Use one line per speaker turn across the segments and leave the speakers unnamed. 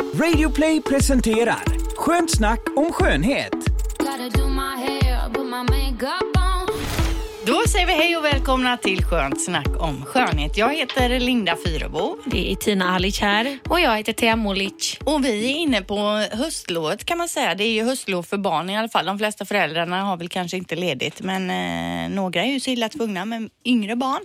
Radioplay presenterar Skönt snack om skönhet.
Då säger vi hej och välkomna till Skönt snack om skönhet. Jag heter Linda Fyrebo
Det är Tina Alic här.
Och jag heter Thea Molic.
och vi är inne på höstlovet kan man säga. Det är ju höstlov för barn i alla fall. De flesta föräldrarna har väl kanske inte ledigt men eh, några är ju så illa tvungna med yngre barn.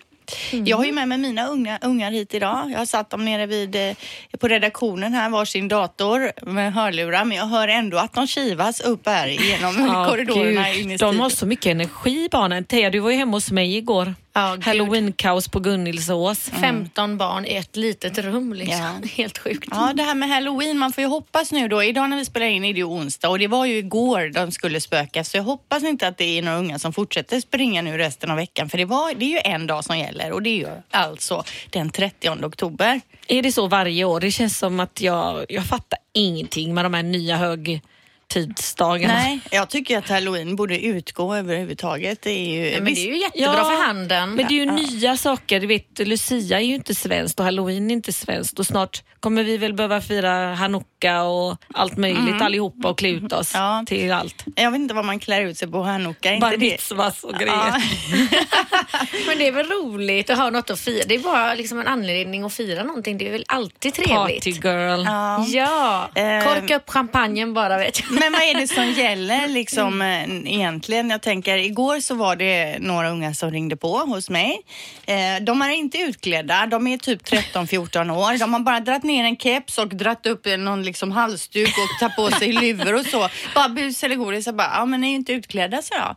Jag har ju med mig mina unga, ungar hit idag. Jag har satt dem nere vid, eh, på redaktionen här, varsin dator med hörlurar, men jag hör ändå att de kivas upp här genom
Ja,
korridorerna
gud,
in i
de har så mycket energi barnen. Thea, du var ju hemma hos mig igår.
Ja.
Halloween-kaos på Gunnilsås.
15 barn i ett litet rum liksom.
Ja.
Helt sjukt.
Ja, det här med halloween, man får ju hoppas nu då. Idag när vi spelar in är det ju onsdag och det var ju igår de skulle spöka. Så jag hoppas inte att det är några unga som fortsätter springa nu resten av veckan. För det, var, det är ju en dag som gäller och det är ju alltså den 30 oktober.
Är det så varje år? Det känns som att jag, jag fattar ingenting med de här nya högtidsdagarna.
Nej, jag tycker att halloween borde utgå överhuvudtaget. Det är ju...
Ja, men det är ju jättebra
Ja,
för handeln.
Men det är ju nya saker. Du vet, Lucia är ju inte svenskt och halloween är inte svenskt och snart kommer vi väl behöva fira hanukka och allt möjligt allihopa och klä ut oss
Mm. Ja.
till allt.
Jag vet inte vad man klär ut sig på hanukka. Inte
Bar
det?
mitzvahs och grejer.
Ja.
Men det är väl roligt att ha något att fira. Det är bara liksom en anledning att fira någonting. Det är väl alltid trevligt.
Party girl.
Ja.
Ja,
Eh.
korka upp champagnen bara vet jag.
Men vad är det som gäller liksom eh, egentligen? Jag tänker igår så var det några unga som ringde på hos mig. Eh, de är inte utklädda, de är typ 13-14 år. De har bara dratt ner en keps och dratt upp någon liksom halsduk och tagit på sig luvor och så. Bara bus eller godis. Jag bara, ja men ni är ju inte utklädda så jag.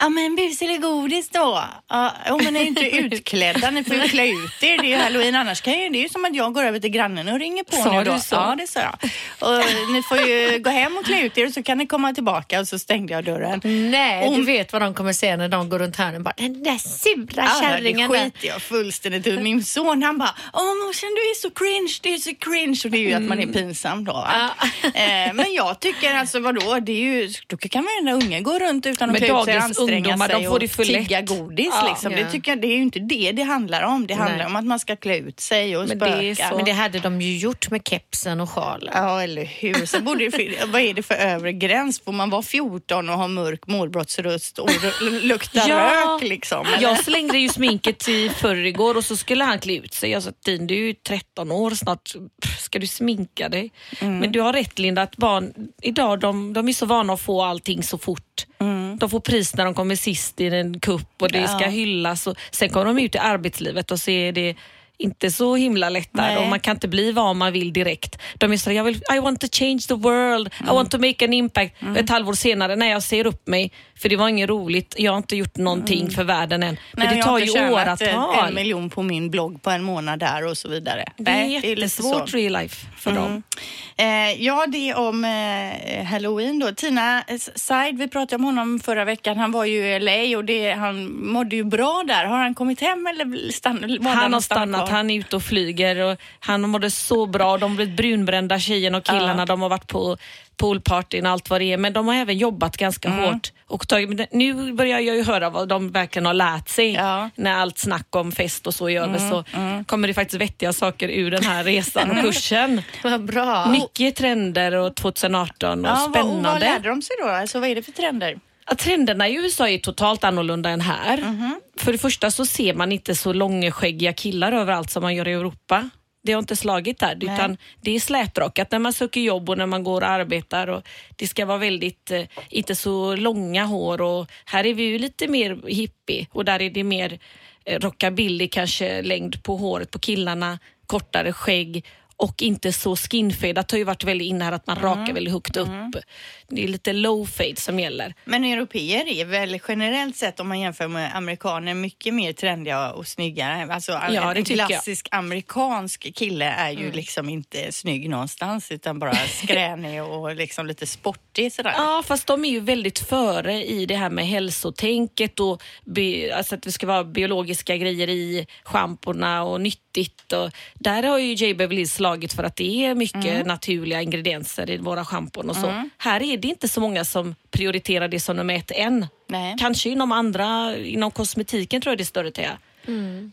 Ja men bus eller godis då? Ja, men är inte utklädda, ni får ju klä ut er. Det är ju halloween, annars kan ju, det är ju som att jag går över till grannen och ringer på
Sa
nu då.
du så?
Ja, det sa jag. Och ni får ju gå hem och klä ut er och så kan ni komma tillbaka och så stängde jag dörren.
Nej,
Om-
du vet vad de kommer säga när de går runt hörnen. Bara, Den där sura
Ja, det
kärringen. där."
skiter jag fullständigt i. Min son han bara, åh morsan du är så cringe, du är så cringe. Och det är ju att man är pinsam då. Va? Eh, men jag tycker alltså vadå, det är ju, då kan varenda unge gå runt utan att
Men
klä ut sig
ungdomar, de får det för
tigga
lätt.
godis.
Ja.
liksom.
Ja.
det, tycker jag, det är ju inte det det handlar om. Det handlar
Nej.
om att man ska klä ut sig och
Men det är
spöka.
så.
Men det hade de ju gjort med kepsen och sjalen.
Ja, eller hur. Så borde det, vad är det för övre gräns? Får man vara 14 och ha mörk målbrottsröst och lukta rök liksom? eller?
Jag slängde ju sminket i förrgår och så skulle han klä ut sig. Jag sa Tin, du är ju 13 år snart. Ska du sminka dig?
Mm.
Men du har rätt Linda, att barn idag de, de är så vana att få allting så fort. De får pris när de kommer sist i en kupp och det
Mm. Ja.
ska hyllas. Och sen kommer de ut i arbetslivet och så är det inte så himla lätt där
Nej.
och man kan inte bli vad man vill direkt. De är så jag vill, I want to change the world,
Mm.
I want to make an impact. Ett halvår senare när jag ser upp mig, för det var inget roligt, jag har inte gjort någonting för världen än. Men
Mm. Nej,
det
jag
tar
har
ju
eh,
åratal.
en miljon på min blogg på en månad där och så vidare.
Det är
Nej,
jättesvårt
så.
real life för dem.
Eh, ja, det om eh, halloween då. Tina Said, vi pratade om honom förra veckan. Han var ju i LA och det, han mådde ju bra där. Har han kommit hem eller stann,
Han har
stannat kvar?
han är ute och flyger och han mådde så bra. De blivit brunbrända tjejerna och killarna. De har varit på poolpartyn och allt vad det är. Men de har även jobbat ganska
Mm.
hårt. Och tagit, nu börjar jag ju höra vad de verkligen har lärt sig.
Ja. Mm,
När allt snack om fest och så är över så kommer det faktiskt vettiga saker ur den här resan och kursen.
Vad bra.
Mycket trender och 2018 och
Ja, vad, och vad
spännande.
lärde de sig då? Alltså, vad är det för trender?
Ja, trenderna i USA är totalt annorlunda än här.
Mhm.
För det första så ser man inte så långeskäggiga killar överallt som man gör i Europa. Det har inte slagit där,
Nej.
utan det är slätrockat när man söker jobb och när man går och arbetar. Och det ska vara väldigt, eh, inte så långa hår och här är vi ju lite mer hippie och där är det mer eh, rockabilly, kanske längd på håret på killarna, kortare skägg och inte så skinfadat har ju varit väldigt inne här att man
Mm.
rakar väldigt högt upp. Det är lite low fade som gäller.
Men europeer är väl generellt sett om man jämför med amerikaner mycket mer trendiga och snyggare. Alltså
Ja,
en
tycker jag.
klassisk amerikansk kille är ju liksom inte snygg någonstans utan bara skränig och liksom lite sportig sådär.
Ja, fast de är ju väldigt före i det här med hälsotänket och bi- alltså att det ska vara biologiska grejer i schamporna och nyttigt. Och där har ju J. Beverly Hills slagit för att det är mycket naturliga ingredienser i våra schampon och så. Här är det inte så många som prioriterar det som nummer ett än.
Nej.
Kanske inom andra, inom kosmetiken tror jag det är större till.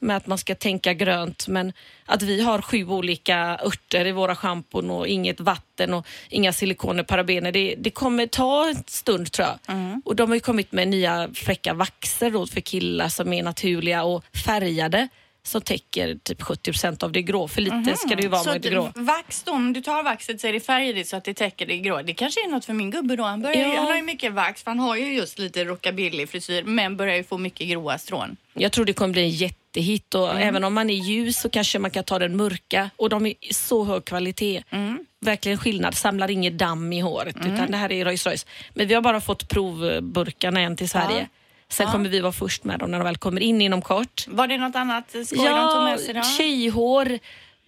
med att man ska tänka grönt. Men att vi har sju olika örter i våra schampon och inget vatten och inga silikoner, parabener. Det, det kommer ta en stund tror jag. Och de har ju kommit med nya fräcka vaxer då för killar som är naturliga och färgade som täcker typ 70 procent av det grå. För lite ska det ju vara
Så
med det grå.
vax då, om du tar vaxet så är det färdigt så att det täcker det grå. Det kanske är något för min gubbe då. Han, börjar,
Ja.
han har ju mycket vax för han har ju just lite rockabilly frisyr men börjar ju få mycket gråa strån.
Jag tror det kommer bli en jättehit och
Mm.
även om man är ljus så kanske man kan ta den mörka och de är i så hög kvalitet.
Mm.
Verkligen skillnad, samlar inget damm i håret utan det här är Rolls Royce. Men vi har bara fått provburkarna än till Sverige. Sen
Ja.
kommer vi vara först med dem när de väl kommer in inom kort.
Var det något annat skoj de tog med sig då?
tjejhår.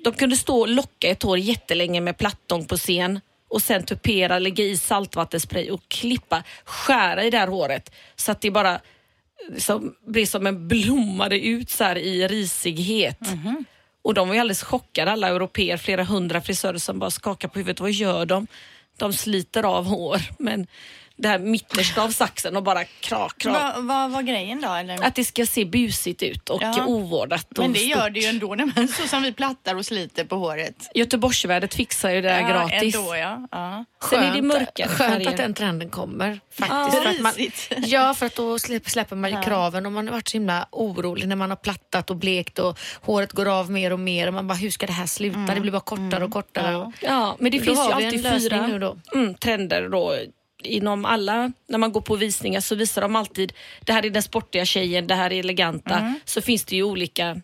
De kunde stå och locka ett hår jättelänge med plattång på scen och sen tupera, lägga i saltvattenspray och klippa, skära i det här håret så att det bara som, blir som en blommade ut så här i risighet.
Mhm.
Och de var ju alldeles chockade alla europeer, flera hundra frisörer som bara skakar på huvudet. Vad gör de? De sliter av hår men det här mittersta av saxen och bara krak, krak.
Vad vad var grejen då? Eller?
Att det ska se busigt ut och
Ja.
ovårdat. Och
men det gör
stort.
det ju ändå när man så som vi plattar och sliter på håret.
Göteborgsvädret fixar ju det här gratis.
Ändå, ja. ja.
Sen är det mörkare
skönt
färger.
att den trenden kommer.
Ja.
Faktiskt, för att man, ja, för att då släpper, man ju kraven och man har varit så himla orolig när man har plattat och blekt och håret går av mer och mer och man bara hur ska det här sluta? Det blir bara kortare och kortare. Och,
Ja, men det
Då
finns ju alltid fyra
nu då.
mm, trender då inom alla, när man går på visningar så visar de alltid, det här är den sportiga tjejen, det här är eleganta.
Mm.
Så finns det ju olika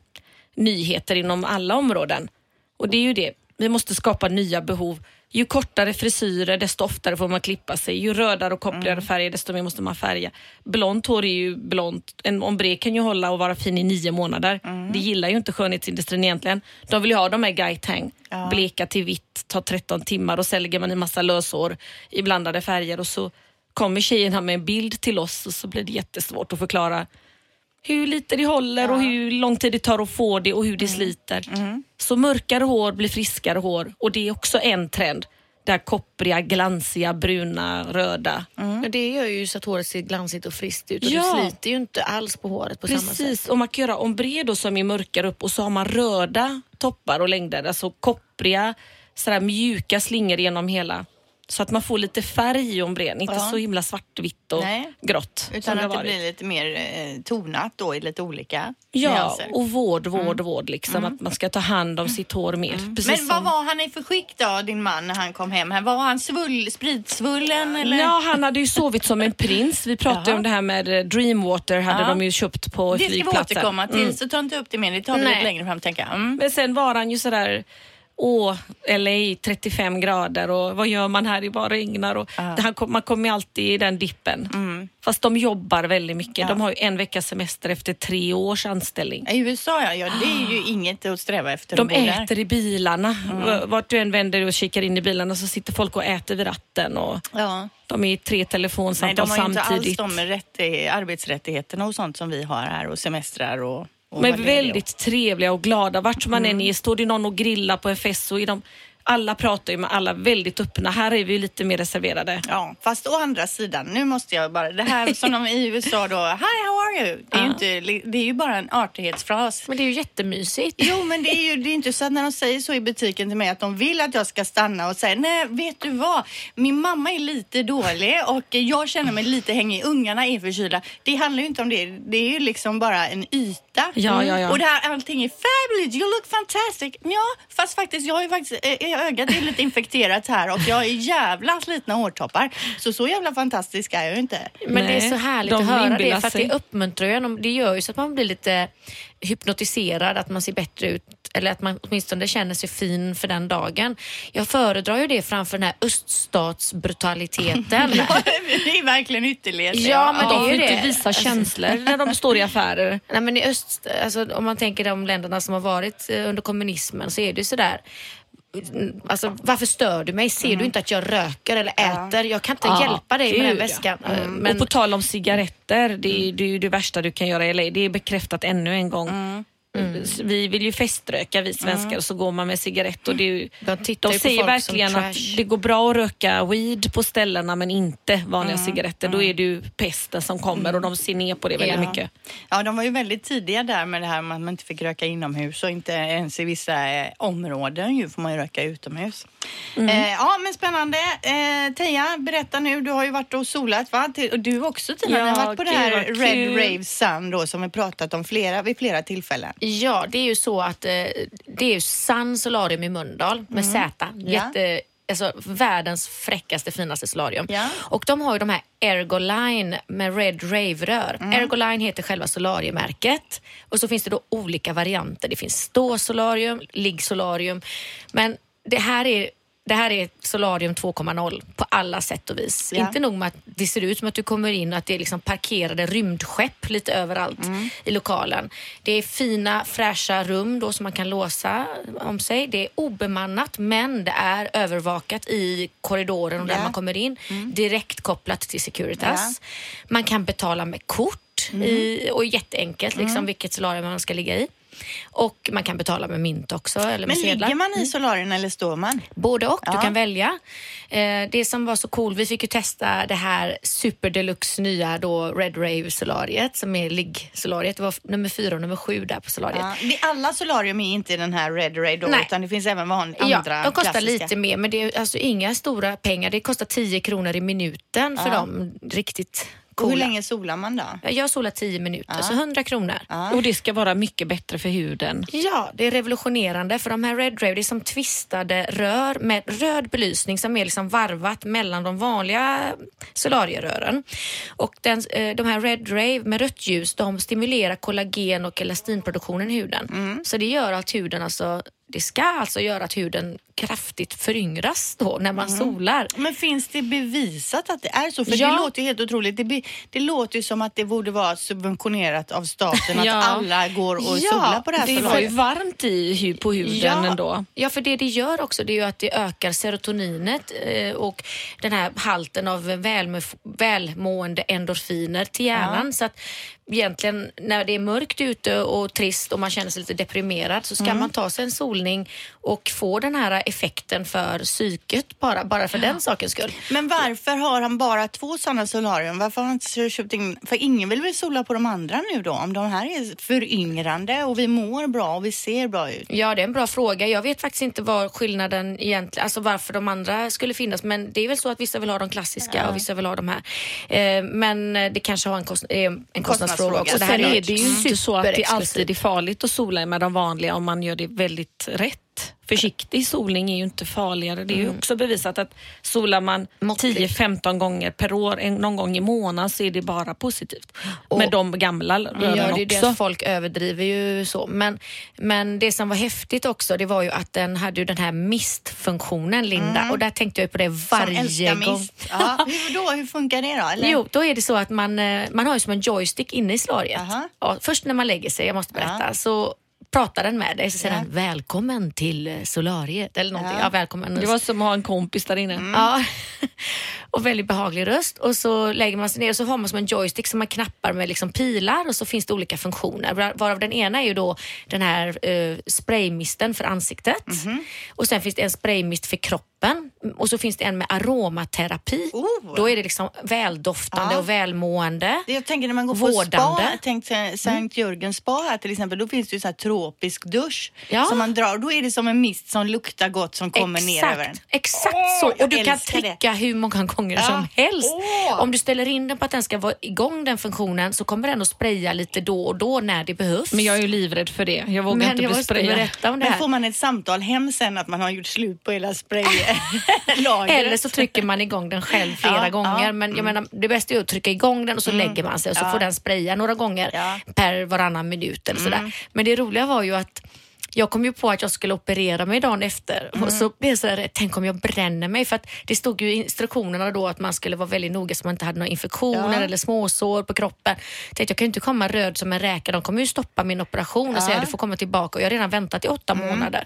nyheter inom alla områden. Och det är ju det, vi måste skapa nya behov. Ju kortare frisyrer desto oftare får man klippa sig. Ju rödare och koppligare
Mm.
färger desto mer måste man färga. Blont hår är ju blont. En ombre kan ju hålla och vara fin i nio månader.
Mm.
Det gillar ju inte skönhetsindustrin egentligen. De vill ju ha de här guy tang,
Ja.
bleka till vitt, tar 13 timmar och lägger man i massa löshår i blandade färger och så kommer tjejerna med en bild till oss och så blir det jättesvårt att förklara hur lite det håller och hur lång tid det tar att få det och hur det sliter. Så mörkare hår blir friskare hår och det är också en trend. Det här koppriga, glansiga, bruna, röda.
Ja, det gör ju så att håret ser glansigt och friskt ut och
Ja.
det sliter ju inte alls på håret på samma sätt.
Precis, och man kan göra ombre då som är mörkare upp och så har man röda toppar och längder, alltså koppriga, sådär mjuka slingor genom hela. Så att man får lite färg i ombrén, inte
Ja.
så himla svartvitt och
Nej.
grått.
Utan att det
varit.
blir lite mer eh, tonat då i lite olika
Ja,
nyanser.
och vård, vård, vård. Liksom, Att man ska ta hand om sitt hår mer. Precis
Men vad
som-
var han i för skick då, din man, när han kom hem? Var han svull, spritsvullen eller?
Ja, han hade ju sovit som en prins. Vi pratade om det här med eh, Dreamwater, hade
Ja.
de ju köpt på
det ska vi
flygplatsen.
återkomma till,
Mm.
så ta inte upp det mer. Det tar vi lite längre fram tänker jag. Mm.
Men sen var han ju sådär, åh, LA 35 grader och vad gör man här, det bara regnar. Och det här, kom- man kommer alltid i den dippen. Fast de jobbar väldigt mycket.
Ja.
De har ju en veckas semester efter tre års anställning.
I USA ja, ja, det är ju inget att sträva efter.
De äter i bilarna. V- Vart du än vänder dig och kikar in i bilarna så sitter folk och äter vid ratten. Och
Ja.
de är i tre
Nej,
telefonsamtal
de har ju inte alls
samtidigt.
de rättig- arbetsrättigheterna och sånt som vi har här och semestrar och, och
Men
vad det är.
väldigt trevliga och glada. Vart man än är, står det någon och grillar på en fest så är de alla pratar ju med alla väldigt öppna. Här är vi ju lite mer reserverade.
Ja, fast å andra sidan, nu måste jag bara, det här som de i USA då, hi how are you? Det är, ju, inte, det är ju bara en artighetsfras.
Men det är ju jättemysigt.
Jo, men det är ju det är inte så att när de säger så i butiken till mig att de vill att jag ska stanna och säga nej, vet du vad? Min mamma är lite dålig och jag känner mig lite hängig. Ungarna är förkylda. Det handlar ju inte om det. Det är ju liksom bara en yta.
Ja, ja, ja.
Och det här, allting är fabulous, you look fantastic. Ja, fast faktiskt, jag har ju faktiskt, eh, ögat är lite infekterat här och jag har jävla slitna hårtoppar. Så så jävla fantastisk är jag ju inte.
Men det är
Nej,
så härligt
de
att höra det för att det uppmuntrar ju. Det gör ju så att man blir lite hypnotiserad, att man ser bättre ut eller att man åtminstone känner sig fin för den dagen. Jag föredrar ju det framför den här öststatsbrutaliteten.
Ja, det är verkligen ytterlighet.
Ja, men det är ju
inte
det.
visa känslor när de står i affärer.
Nej, men i öst, alltså, om man tänker de länderna som har varit eh, under kommunismen så är det ju sådär Alltså, varför stör du mig? Ser du inte att jag röker eller äter? Jag kan inte
Ja,
hjälpa dig med den
gud, ja.
väskan. Eh,
Men... Och på tal om cigaretter, det är, det är ju det värsta du kan göra i LA. Det är bekräftat ännu en gång. Vi vill ju feströka vi svenskar och så går man med cigarett och det ju,
De tittar
de säger verkligen att det går bra att röka weed på ställena men inte vanliga cigaretter. Då är det ju pesten som kommer och de ser ner på det väldigt
Ja.
mycket.
Ja, de var ju väldigt tidiga där med det här med att man inte fick röka inomhus och inte ens i vissa eh, områden ju får man ju röka utomhus. Eh, ja, men spännande. Eh, Teija, berätta nu. Du har ju varit och solat va? Och du också Tina,
Ja,
ni har varit på det här Red. Rave Sun då som vi pratat om flera, vid flera tillfällen.
Ja, det är ju så att eh, det är ju Sun Solarium i Mölndal med Z. Jätte, alltså, världens fräckaste, finaste solarium.
Ja.
Och de har ju de här Ergoline med Red Rave-rör. Ergoline heter själva solariemärket. Och så finns det då olika varianter. Det finns ståsolarium, liggsolarium. Men det här är det här är Solarium 2.0 på alla sätt och vis.
Ja.
Inte nog med att det ser ut som att du kommer in och att det är liksom parkerade rymdskepp lite överallt i lokalen. Det är fina fräscha rum då som man kan låsa om sig. Det är obemannat men det är övervakat i korridoren och där
Ja.
man kommer in. Direkt kopplat till Securitas. Man kan betala med kort i, och jätteenkelt liksom vilket solarium man ska ligga i. Och man kan betala med mynt också eller med
Men
sedlar.
ligger man i solarien eller står man?
Både och,
Ja.
du kan välja. Eh, det som var så cool, vi fick ju testa det här super deluxe nya då Red Rave solariet som är ligg-solariet. Det var nummer fyra och nummer sju där på solariet.
Ja. Alla solarium är inte den här Red Rave då,
Nej.
utan det finns även van, andra
Ja, de kostar
klassiska.
lite mer men det är alltså inga stora pengar. Det kostar 10 kronor i minuten för
Ja.
dem. Riktigt
Och hur
coola.
länge solar man då?
Jag solar 10 minuter, så 100 kronor.
Och det ska vara mycket bättre för huden.
Ja, det är revolutionerande för de här Red Rave det är som twistade rör med röd belysning som är liksom varvat mellan de vanliga solarierören. Och den, eh, de här Red Rave med rött ljus de stimulerar kollagen och elastinproduktionen i huden. Så det gör att huden alltså det ska alltså göra att huden kraftigt föryngras då när man solar.
Men finns det bevisat att det är så? För
Ja.
det låter ju helt otroligt. Det, be, det låter ju som att det borde vara subventionerat av staten att
Ja.
alla går och
Ja,
solar på det här
Det var ju varmt i, på huden ändå.
Ja, för det det gör också det är ju att det ökar serotoninet eh, och den här halten av välmående endorfiner till hjärnan. Så att egentligen när det är mörkt ute och trist och man känner sig lite deprimerad så ska
Mm.
man ta sig en solning och få den här effekten för psyket bara, bara för den sakens skull.
Men varför har han bara två sådana solarium? Varför har han inte köpt in? För ingen vill väl sola på de andra nu då? Om de här är föryngrande och vi mår bra och vi ser bra ut.
Ja, det är en bra fråga. Jag vet faktiskt inte vad skillnaden egentligen, alltså varför de andra skulle finnas. Men det är väl så att vissa vill ha de klassiska och vissa vill ha de här. Eh, men eh, det kanske har en, kost, eh, en kostnadsfråga också.
Och
Det här
sen
är
är det ju inte så att det alltid är farligt att sola med de vanliga om man gör det väldigt rätt. Försiktig solning är ju inte farligare. Det är ju också bevisat att solar man
Måttligt.
10-15 gånger per år, någon gång i månaden, så är det bara positivt. med de gamla
Ja,
rören
det är det
också.
att folk överdriver ju så. Men, men det som var häftigt också, det var ju att den hade ju den här mistfunktionen, Linda. Och där tänkte jag på det
Mm. Som
varje
älskar
gång.
mist. Ja. Hur då? Hur funkar det då? Eller?
Jo, då är det så att man, eh, man har ju som en joystick inne i.
Aha.
Ja, först när man lägger sig, jag måste berätta, så pratar den med dig så säger
Ja.
den välkommen till eh, solariet eller någonting.
Ja.
Ja, välkommen.
Det var som att ha en kompis där inne.
Ja, och väldigt behaglig röst. Och så lägger man sig ner och så har man som en joystick som man knappar med liksom pilar och så finns det olika funktioner. Var- Varav den ena är ju då den här eh, spraymisten för ansiktet. Och sen finns det en spraymist för kroppen och så finns det en med aromaterapi.
Oh.
Då är det liksom väldoftande
Ja.
och välmående.
Det Jag tänker när man går på
Vårdande.
spa, tänk Sankt Jörgens spa här till exempel, då finns det ju så här tropisk dusch
Ja.
som man drar. Då är det som en mist som luktar gott som kommer ner över en.
Exakt
Åh,
så. Och du kan
älskar det.
trycka hur många gånger
Ja.
som helst.
Åh.
Om du ställer in den på att den ska vara igång den funktionen så kommer den att spraya lite då och då när det behövs.
Men jag är ju livrädd för det. Jag vågar
Men
inte
jag
bli sprayad.
berätta om det
Men får man ett samtal hem sen att man har gjort slut på hela spraylagret?
Eller så trycker man igång den själv flera
Ja,
gånger.
ja, Mm.
Men jag menar, det bästa är att trycka igång den och så lägger man sig och så
Ja.
får den spraya några gånger
Ja. Mm.
per varannan minut eller sådär. Men det roliga var ju att jag kom ju på att jag skulle operera mig dagen efter
Mm.
och så blev jag sådär, tänk om jag bränner mig. För att det stod ju i instruktionerna då att man skulle vara väldigt noga så man inte hade några infektioner
Ja.
eller småsår på kroppen. Tänkte jag kan ju inte komma röd som en räka, de kommer ju stoppa min operation och säga du får komma tillbaka och jag har redan väntat i åtta
Mm.
månader.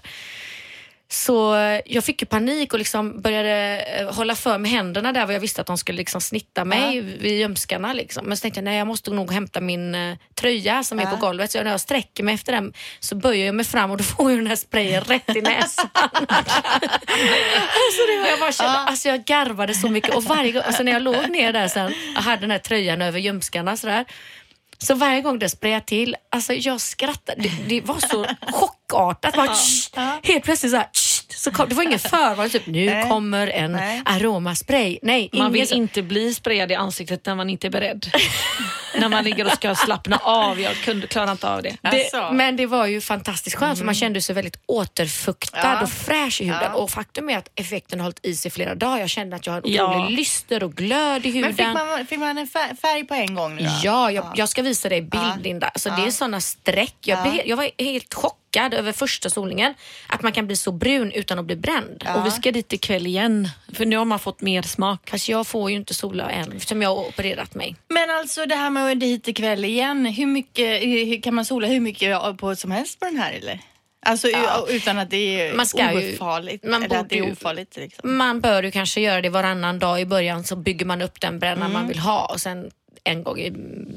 Så jag fick ju panik och liksom började eh, hålla för med händerna där var jag visste att de skulle liksom snitta mig
Ja.
vid ljumskarna. Liksom. Men så tänkte jag nej jag måste nog hämta min eh, tröja som är
Ja.
på golvet. Så när jag sträcker mig efter den så böjer jag mig fram och då får jag den här sprayen rätt i näsan. alltså, det, jag, bara kände, alltså jag garvade så mycket och varje gång, alltså när jag låg ner där sen och hade den här tröjan över ljumskarna sådär. Så varje gång det sprayade till, alltså jag skrattade. Det, det var så chockartat. Bara, tsch, helt plötsligt så här, tsch, så kom, det var ingen förvarning. Typ, nu
Nej.
kommer en
Nej.
aromaspray. Nej,
Man vill
så-
inte bli sprayad i ansiktet när man inte är beredd. när man ligger och ska slappna av. Jag kunde, klarar inte av det.
Det,
Alltså.
men det var ju fantastiskt skönt för man kände sig väldigt återfuktad
Ja.
och fräsch i huden.
Ja.
Och faktum är att effekten har hållit i sig flera dagar. Jag kände att jag har en
Ja.
otrolig lyster och glöd i huden.
Men fick man, fick man en fär- färg på en gång nu då?
Ja, jag, jag ska visa dig bild
Ja.
Linda. Så
Ja.
Det är såna streck. Jag,
Ja.
blev, jag var helt chockad över första solningen. Att man kan bli så brun utan att bli bränd.
Ja.
Och vi ska dit ikväll igen. För nu har man fått mer smak.
Fast jag får ju inte sola än eftersom jag har opererat mig.
Men alltså det här med att dit ikväll igen, hur mycket hur, kan man sola hur mycket på som helst på den här eller? Alltså
Ja.
utan att det är
Man ska ju-
ofarligt.
man
eller att det är
borde ju-
ofarligt liksom.
Man bör ju kanske göra det varannan dag i början så bygger man upp den bränna
Mm.
man vill ha och sen en gång i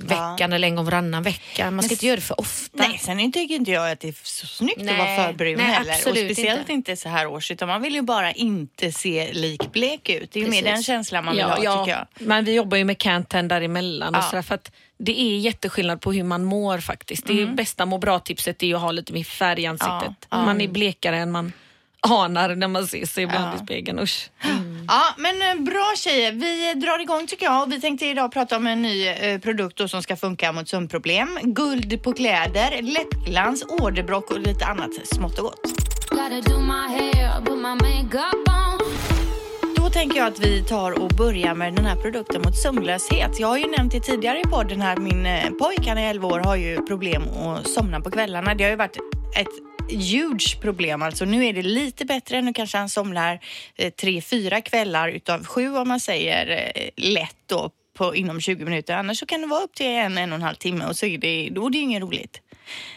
veckan eller en gång varannan vecka. Man ska
Men
inte göra det för ofta.
Nej, sen tycker inte jag att det är så snyggt att
Nej.
vara för brun
Nej,
heller. Och speciellt
inte.
inte. så här års, utan man vill ju bara inte se likblek ut. Det är ju mer den känslan man vill ha tycker jag.
Men vi jobbar ju med Cantan däremellan. Och
Ja.
sådär, för att det är jätteskillnad på hur man mår faktiskt. Det bästa må bra-tipset är ju att ha lite mer färg i ansiktet.
Mm. Ja.
Man är blekare än man anar när man ser sig ibland
Ja.
i spegeln. Usch.
Ja, men eh, bra tjejer. Vi drar igång tycker jag. Vi tänkte idag prata om en ny eh, produkt då, som ska funka mot sömnproblem. Guld på kläder, läppglans, åderbråck och lite annat smått och gott. Då tänker jag att vi tar och börjar med den här produkten mot sömnlöshet. Jag har ju nämnt det tidigare i podden här. Min eh, pojk, han är 11 år, har ju problem att somna på kvällarna. Det har ju varit ett huge problem. Alltså nu är det lite bättre. Nu kanske han somnar eh, tre, fyra kvällar utav sju om man säger eh, lätt då på, inom 20 minuter. Annars så kan det vara upp till en, en och en halv timme och så är det, då är det ju inget roligt.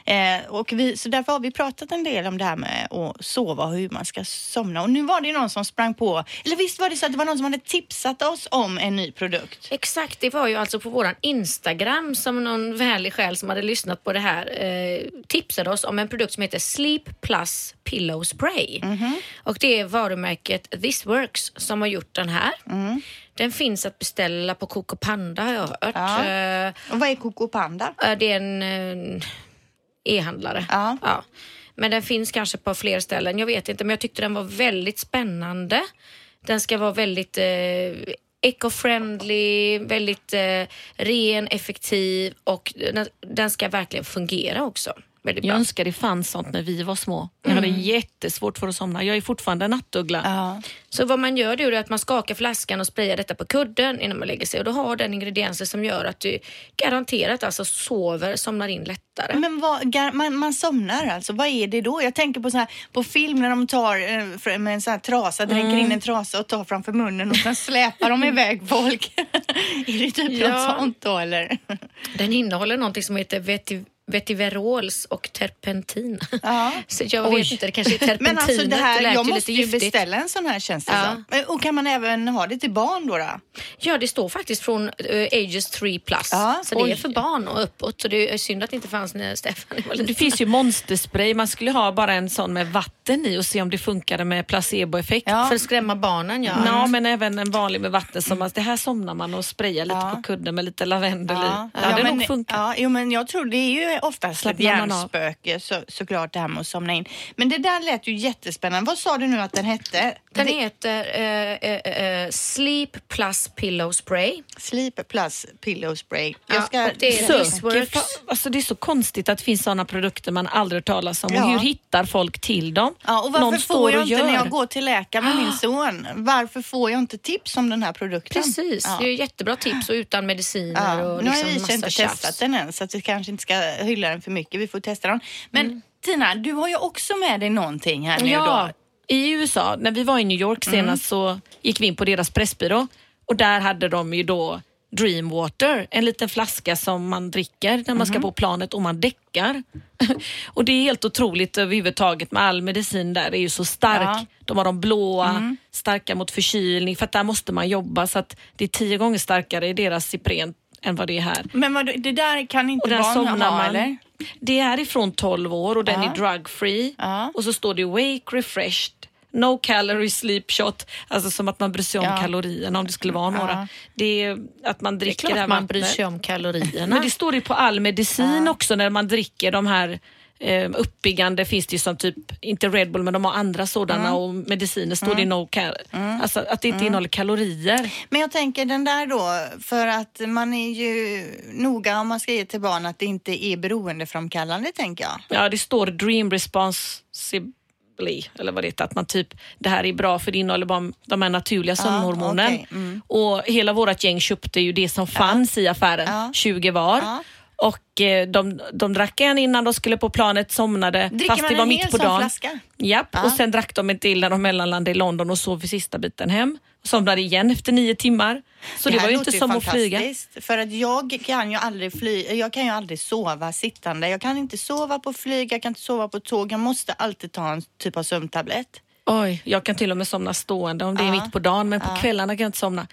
Eh, och vi, så därför har vi pratat en del om det här med att sova och hur man ska somna. Och nu var det någon som sprang på, eller visst var det så att det var någon som hade tipsat oss om en ny produkt?
Exakt, det var ju alltså på våran Instagram som någon vänlig själ som hade lyssnat på det här eh, tipsade oss om en produkt som heter Sleep Plus Pillow Spray. Och det är varumärket This Works som har gjort den här. Den finns att beställa på Coco Panda har jag hört.
Ja.
Eh,
Och vad är Coco Panda?
det är en eh, e-handlare.
Ja.
Men den finns kanske på fler ställen. Jag vet inte, men jag tyckte den var väldigt spännande. Den ska vara väldigt eh, eco-friendly, väldigt eh, ren, effektiv och den, den ska verkligen fungera också. Väldigt
Jag
bra.
önskar det fanns sånt när vi var små. Jag hade jättesvårt för att somna. Jag är fortfarande nattuggla.
Ja.
Så vad man gör då är att man skakar flaskan och sprayar detta på kudden innan man lägger sig och då har den ingredienser som gör att du garanterat alltså sover, somnar in lättare.
Men vad, man, man somnar alltså, vad är det då? Jag tänker på, så här, på film när de tar eh, med en sån här trasa, dränker in en trasa och tar framför munnen och sen släpar de iväg folk. är det typ
Ja.
något sånt då eller?
Den innehåller någonting som heter veti vetiverols och terpentin.
Ja.
Så jag
Oj.
vet inte, det kanske är terpentinet.
Men alltså det här,
lät
jag måste
lite
ju
giftigt.
beställa en sån här känns det
Ja.
som. Och kan man även ha det till barn då? då?
Ja, det står faktiskt från uh, ages 3 plus.
Ja,
så det är
oj.
för barn och uppåt. Så det är synd att det inte fanns när Stefan var
Det
liten.
finns ju monsterspray. Man skulle ha bara en sån med vatten i och se om det funkade med placeboeffekt.
Ja.
För att skrämma barnen, ja.
Ja, men även en vanlig med vatten. Som att det här somnar man och sprayar lite
Ja.
på kudden med lite lavendel i.
Ja,
Ja, det
men,
nog funkar.
ja, jo, men jag tror det är ju oftast ett hjärnspöke så, såklart det här med att somna in. Men det där lät ju jättespännande. Vad sa du nu att den hette?
Den
Det-
heter eh, eh, eh, Sleep plus pillow spray.
Sleep plus pillow spray.
Ja,
Jag ska...
och det är-
fa- alltså det är så konstigt att det finns sådana produkter man aldrig hört talas om.
Ja.
Och hur hittar folk till dem?
Ja, och varför
Någon
får jag inte när
gör.
jag går till läkaren med min son? Varför får jag inte tips om den här produkten?
Precis,
Ja.
det är jättebra tips och utan mediciner
Ja,
och
nu har
liksom
vi
massa
inte testat den än så att vi kanske inte ska hylla den för mycket. Vi får testa den. Men
Mm.
Tina, du har ju också med dig någonting här nu
Ja,
då.
i USA, när vi var i New York senast så gick vi in på deras pressbyrå och där hade de ju då Dreamwater, en liten flaska som man dricker när man ska på planet och man däckar. och det är helt otroligt överhuvudtaget med all medicin där, det är ju så stark.
Ja.
De har de blåa, starka mot förkylning, för att där måste man jobba så att det är tio gånger starkare i deras Ipren än vad det är här.
Men vad, det där kan inte barn ha eller?
Det är ifrån 12 år och den
Ja.
är drug free.
Ja.
Och så står det wake refreshed. No calorie sleep shot, alltså som att man bryr sig om
Ja.
kalorierna om det skulle vara några.
Ja.
Det är att man
Det är
dricker det här
klart man bryr sig om kalorierna.
Men det står ju på all medicin också när man dricker de här eh, uppbyggande finns det ju som typ, inte Red Bull men de har andra sådana och mediciner står det no cal- alltså att det inte innehåller kalorier.
Men jag tänker den där då, för att man är ju noga om man ska ge till barn att det inte är beroendeframkallande tänker jag.
Ja, det står dream responsibly, eller vad det heter, att man typ, det här är bra för det innehåller bara de här naturliga sömnhormonen.
okej, mm.
Och hela vårt gäng köpte ju det som fanns i affären,
Ja.
20 var.
Ja.
Och eh, de, de drack en innan de skulle på planet, somnade,
Dricker
fast
man
det var
en
mitt
hel
på
sån
dagen.
flaska?
Japp,
Ja.
och sen drack de en till när de mellanlandade i London och sov i sista biten hem. Somnade igen efter nio timmar. Så det,
här
var ju
låter
inte som att flyga.
fantastiskt, För att jag kan ju aldrig fly, jag kan ju aldrig sova sittande. Jag kan inte sova på flyg, jag kan inte sova på tåg. Jag måste alltid ta en typ av sömntablett.
Oj, jag kan till och med somna stående om det är mitt på dagen, men på kvällarna kan jag inte somna.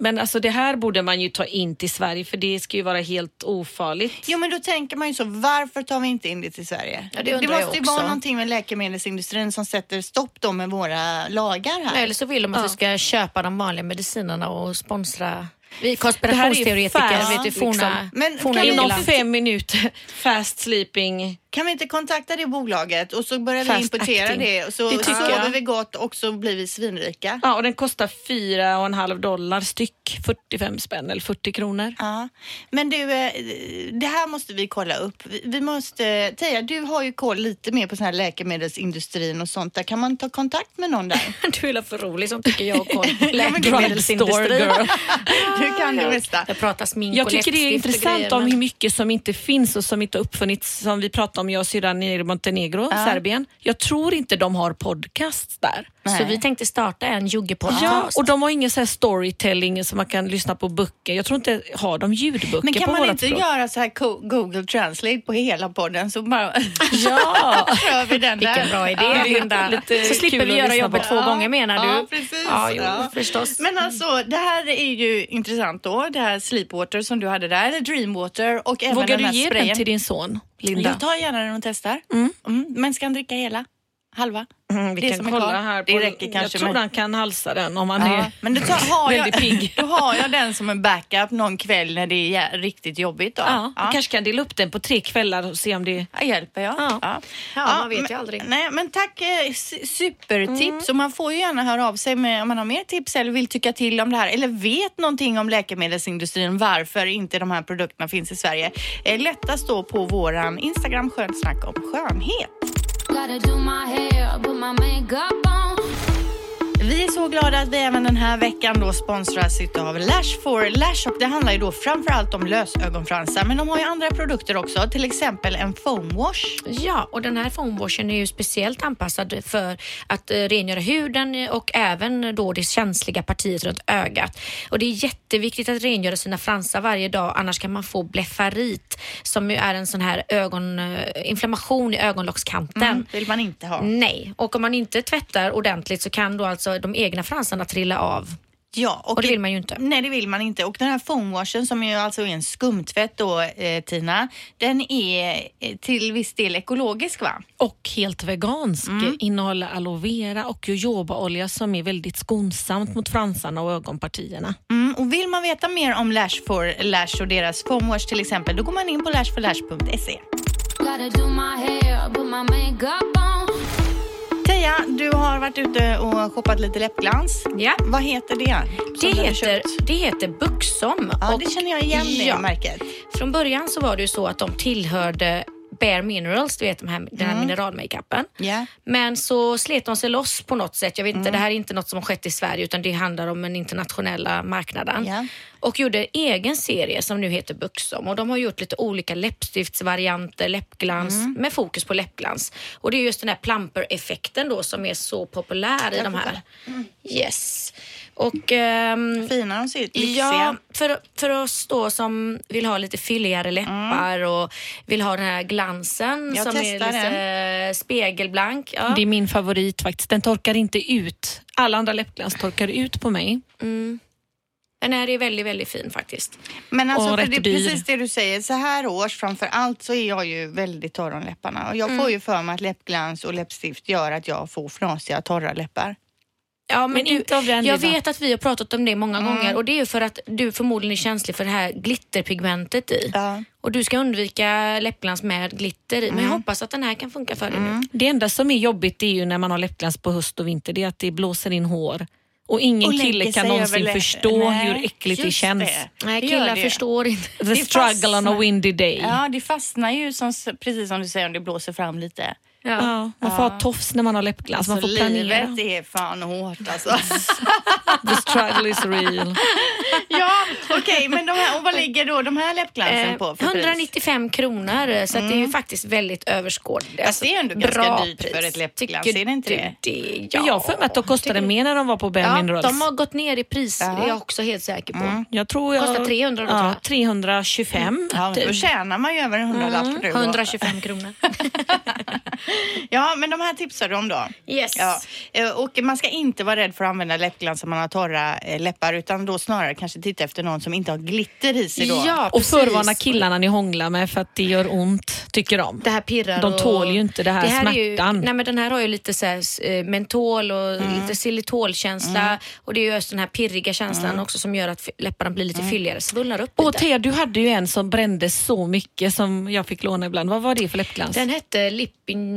Men alltså det här borde man ju ta in till Sverige för det ska ju vara helt ofarligt.
Jo men då tänker man ju så, varför tar vi inte in det till Sverige?
Ja, det jag
måste ju vara någonting med läkemedelsindustrin som sätter stopp då med våra lagar här.
Eller så vill de att vi ska köpa de vanliga medicinerna och sponsra. Vi
Det här är
konspirationsteoretiker,
fast,
vet du, forna,
liksom. Men
forna
kan
Inom fem minuter, fast sleeping.
Kan vi inte kontakta det bolaget och så börjar vi
Fast
importera
acting.
det och så
Det tycker
sover
jag.
vi gott och så blir vi svinrika.
Ja, och den kostar fyra och en halv dollar styck, 45 spänn eller 40 kronor.
Ja. Men du, eh, det här måste vi kolla upp. Vi- Vi måste, Teija, du har ju koll lite mer på sån här läkemedelsindustrin och sånt där. Kan man ta kontakt med någon där?
Du är för rolig som tycker jag har koll på läkemedelsindustrin.
Du kan det mesta.
Jag pratar smink
Jag
och
tycker det är intressant
grejer,
om hur mycket som inte finns och som inte har uppfunnits. Som vi pratade om, jag och syrran nere i Montenegro, Serbien. Jag tror inte de har podcasts där.
Så vi tänkte starta en Jugge-podcast.
Ja, och de har ingen så här storytelling som man kan lyssna på böcker. Jag tror inte, har de ljudböcker
Men kan
på
man inte
språk?
göra så här Google Translate på hela podden så bara
Ja!
kör vi den där.
Vilken bra idé
Ja.
Linda.
lite
så slipper vi göra jobbet
på.
två
Ja.
gånger menar du?
Ja, precis.
Ja, jo,
Ja.
förstås.
Men alltså, det här är ju intressant då. Det här Sleepwater som du hade där, eller Dreamwater och även
Vågar
den
du
här
ge
sprayen.
den till din son, Linda?
Jag tar gärna den och testar. Mm. Men ska han dricka hela? Halva?
Mm, vi
det
kan kolla
kvar.
här.
Det
På,
räcker kanske
Jag tror
med-
han kan halsa den om han
Ja,
är...
men då, tar, har jag,
Väldigt pigg.
då har jag den som en backup någon kväll när det är riktigt jobbigt. Då.
Ja, du kanske kan dela upp den på tre kvällar och se om det...
Ja, hjälper jag.
Ja.
Ja.
Ja, man vet ju
men,
aldrig.
Nej, men tack, eh, supertips. Och man får ju gärna höra av sig med, om man har mer tips eller vill tycka till om det här eller vet någonting om läkemedelsindustrin, varför inte de här produkterna finns i Sverige. Eh, lättast då på våran Instagram Skönsnack om skönhet.
Gotta do my hair, put my makeup on.
Vi är så glada att vi även den här veckan då sponsras av Lash for Lash och det handlar ju då framförallt om lösögonfransar men de har ju andra produkter också, till exempel en foam wash.
Ja, och den här foamwashen är ju speciellt anpassad för att eh, rengöra huden och även då det känsliga partiet runt ögat. Och det är jätteviktigt att rengöra sina fransar varje dag annars kan man få blefarit som ju är en sån här ögon, eh, i ögonlockskanten.
Mm, vill man inte ha.
Nej, och om man inte tvättar ordentligt så kan då alltså de egna fransarna trilla av.
Ja,
Och det vill man ju inte.
Nej, det vill man inte. Och den här foamwashen som ju alltså är en skumtvätt då, eh, Tina, den är eh, till viss del ekologisk va?
Och helt vegansk.
Mm.
Innehåller aloe vera och jojobaolja som är väldigt skonsamt mot fransarna och ögonpartierna.
Mm, och vill man veta mer om Lash for Lash och deras foamwash till exempel, då går man in på lashforlash.se. Teija, du har varit ute och shoppat lite läppglans.
Ja.
Vad heter det?
Det heter, det heter Buxom.
Ja,
och
det känner jag igen det
Ja.
märket.
Från början så var det ju så att de tillhörde Bare Minerals, du vet de här, den här mineralmakeupen.
Ja.
Men så slet de sig loss på något sätt. Jag vet inte,
Mm.
det här är inte något som har skett i Sverige utan det handlar om den internationella marknaden.
Ja.
Och gjorde en egen serie som nu heter Buxom och de har gjort lite olika läppstiftsvarianter, läppglans
Mm.
med fokus på läppglans. Och det är just den här plumper-effekten då som är så populär i de här. Yes. Och ehm,
Fina de ser ut, lyxiga.
Ja, för, för oss då som vill ha lite fylligare läppar och vill ha den här glansen
Jag
som är lite spegelblank. Ja.
Det är min favorit faktiskt. Den torkar inte ut. Alla andra läppglans torkar ut på mig.
Den här är väldigt, väldigt fin faktiskt.
Men alltså,
Och
för
rätt
det är
dyr.
precis det du säger. Så här års framför allt så är jag ju väldigt torr om läpparna. Och jag
Mm.
får ju för mig att läppglans och läppstift gör att jag får fnasiga, torra läppar.
Ja, men,
Men
du,
inte av den
Jag
lilla.
vet att vi har pratat om det många gånger och det är ju för att du förmodligen är känslig för det här glitterpigmentet i.
Ja.
Och du ska undvika läppglans med glitter i. Men jag hoppas att den här kan funka för dig nu.
Det enda som är jobbigt är ju när man har läppglans på höst och vinter, det är att det blåser in hår. Och ingen
Och
kille kan någonsin förstå
Nej,
hur äckligt det känns.
det.
Nej, killar
det.
förstår inte.
The struggle on a windy day.
Ja, det fastnar ju som, precis som du säger om det blåser fram lite.
Ja, man får ha tofs när man har läppglans. man
Så
får planera.
livet är fan hårt alltså.
The struggle is real.
ja, okej, men de här, och vad ligger då de här läppglansen
Eh,
på för pris?
195 kronor så att det är ju faktiskt väldigt överskådligt.
Fast det är ändå ganska
bra
dyrt för
pris.
ett läppglans,
Tycker
är det inte det?
det?
Ja, jag har för mig att de kostade mer när de var på Bare
Ja, de har gått ner i pris, det är jag också helt säker på.
Jag tror jag...
Kostar 300 då,
ja,
jag.
325.
Ja,
typ.
då tjänar man ju över en hundralapp
Mm,
nu. då.
125 kronor.
Ja, men de här tipsar du om då?
Yes.
Ja, eh, och man ska inte vara rädd för att använda läppglans om man har torra eh, läppar utan då snarare kanske titta efter någon som inte har glitter i sig då.
Ja,
Och förvarna killarna ni hånglar med för att det gör ont, tycker de.
Det här pirrar
De
och-
tål ju inte det här
är ju,
smärtan.
nej men den här har ju lite så här, eh, mentol och
Mm.
lite xylitolkänsla och det är ju just den här pirriga känslan också som gör att läpparna blir lite fylligare, svullnar upp
Och
lite.
Thea, du hade ju en som brände så mycket som jag fick låna ibland. Vad var det för läppglans?
Den hette Lip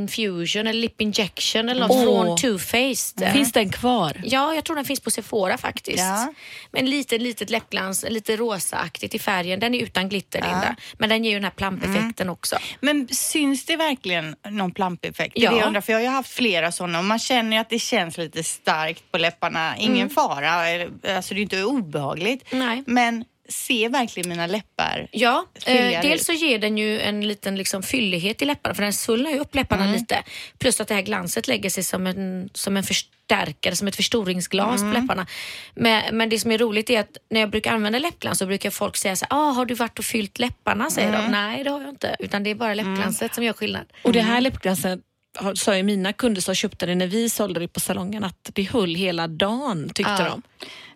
Infusion eller Lip Injection eller något
Åh.
från Too Faced.
Finns den kvar?
Ja, jag tror den finns på Sephora faktiskt.
Ja.
Men lite litet läppglans, lite rosaaktigt i färgen. Den är utan glitter Linda. Men den ger ju den här plampeffekten också.
Men syns det verkligen någon plampeffekt?
Ja.
det jag undrar, för jag har ju haft flera sådana och man känner ju att det känns lite starkt på läpparna. Ingen fara, eller- alltså det är inte obehagligt.
Nej.
Men ser verkligen mina läppar
Ja, eh, dels så ger den ju en liten liksom fyllighet i läpparna för den svullnar ju upp läpparna lite. Plus att det här glanset lägger sig som en, som en förstärkare, som ett förstoringsglas på läpparna. Men, men det som är roligt är att när jag brukar använda läppglans så brukar folk säga så här, ah, har du varit och fyllt läpparna? Säger de. Nej, det har jag inte. Utan det är bara läppglanset som gör skillnad.
Och det här läppglanset har- sa ju mina kunder som köpte det när vi sålde det på salongen att det höll hela dagen tyckte
Ja.
de.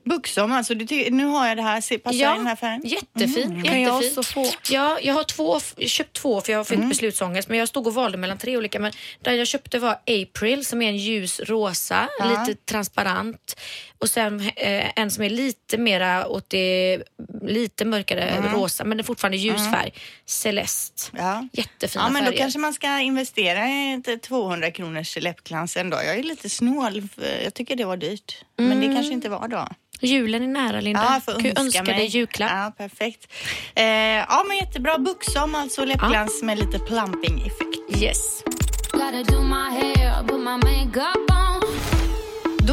Buxom, alltså du nu har jag det här, Se- passar den här färgen?
jättefin.
Mm. Kan jag
jättefin.
också få?
Ja, jag har två, jag köpt två för jag har fått
Mm.
beslutsångest. Men jag stod och valde mellan tre olika. Men den jag köpte var April som är en ljus rosa, lite transparent. Och sen eh, en som är lite mera åt det lite mörkare
Mm.
rosa men det är fortfarande ljus färg. Celeste.
Ja.
Jättefina
Ja, men då
färger.
kanske man ska investera i ett 200 kronors läppglans ändå. Jag är lite snål, för jag tycker det var dyrt. Men
Mm.
det kanske inte var då.
Julen är nära Linda.
Ja,
kan ju önska
mig.
dig julklapp.
Ja, perfekt. Eh, ja, men jättebra. Buxom, alltså läppglans med lite plumping-effekt.
Yes.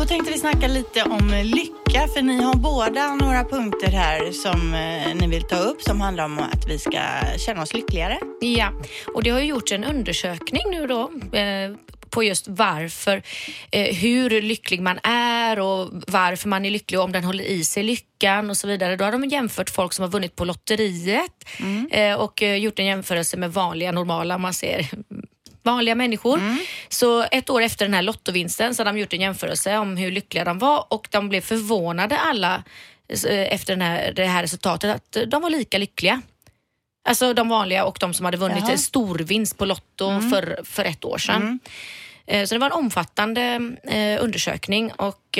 Då tänkte vi snacka lite om lycka, för ni har båda några punkter här som eh, ni vill ta upp som handlar om att vi ska känna oss lyckligare.
Ja, och det har ju gjorts en undersökning nu då eh, på just varför, eh, hur lycklig man är och varför man är lycklig och om den håller i sig lyckan och så vidare. Då har de jämfört folk som har vunnit på lotteriet eh, och gjort en jämförelse med vanliga, normala, man ser vanliga människor. Så ett år efter den här lottovinsten så hade de gjort en jämförelse om hur lyckliga de var och de blev förvånade alla eh, efter den här, det här resultatet att de var lika lyckliga. Alltså de vanliga och de som hade vunnit
Jaha.
storvinst på Lotto för, för ett år sedan. Eh, Så det var en omfattande eh, undersökning och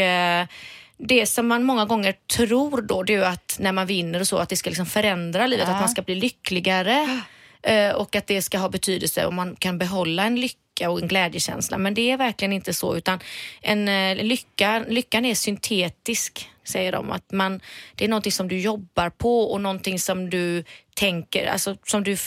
det som man många gånger tror då det är ju att när man vinner och så att det ska liksom förändra livet, att man ska bli lyckligare och att det ska ha betydelse om man kan behålla en lycka och en glädjekänsla. Men det är verkligen inte så utan en eh, lycka, lyckan är syntetisk säger de. Att man, det är någonting som du jobbar på och någonting som du tänker, alltså som du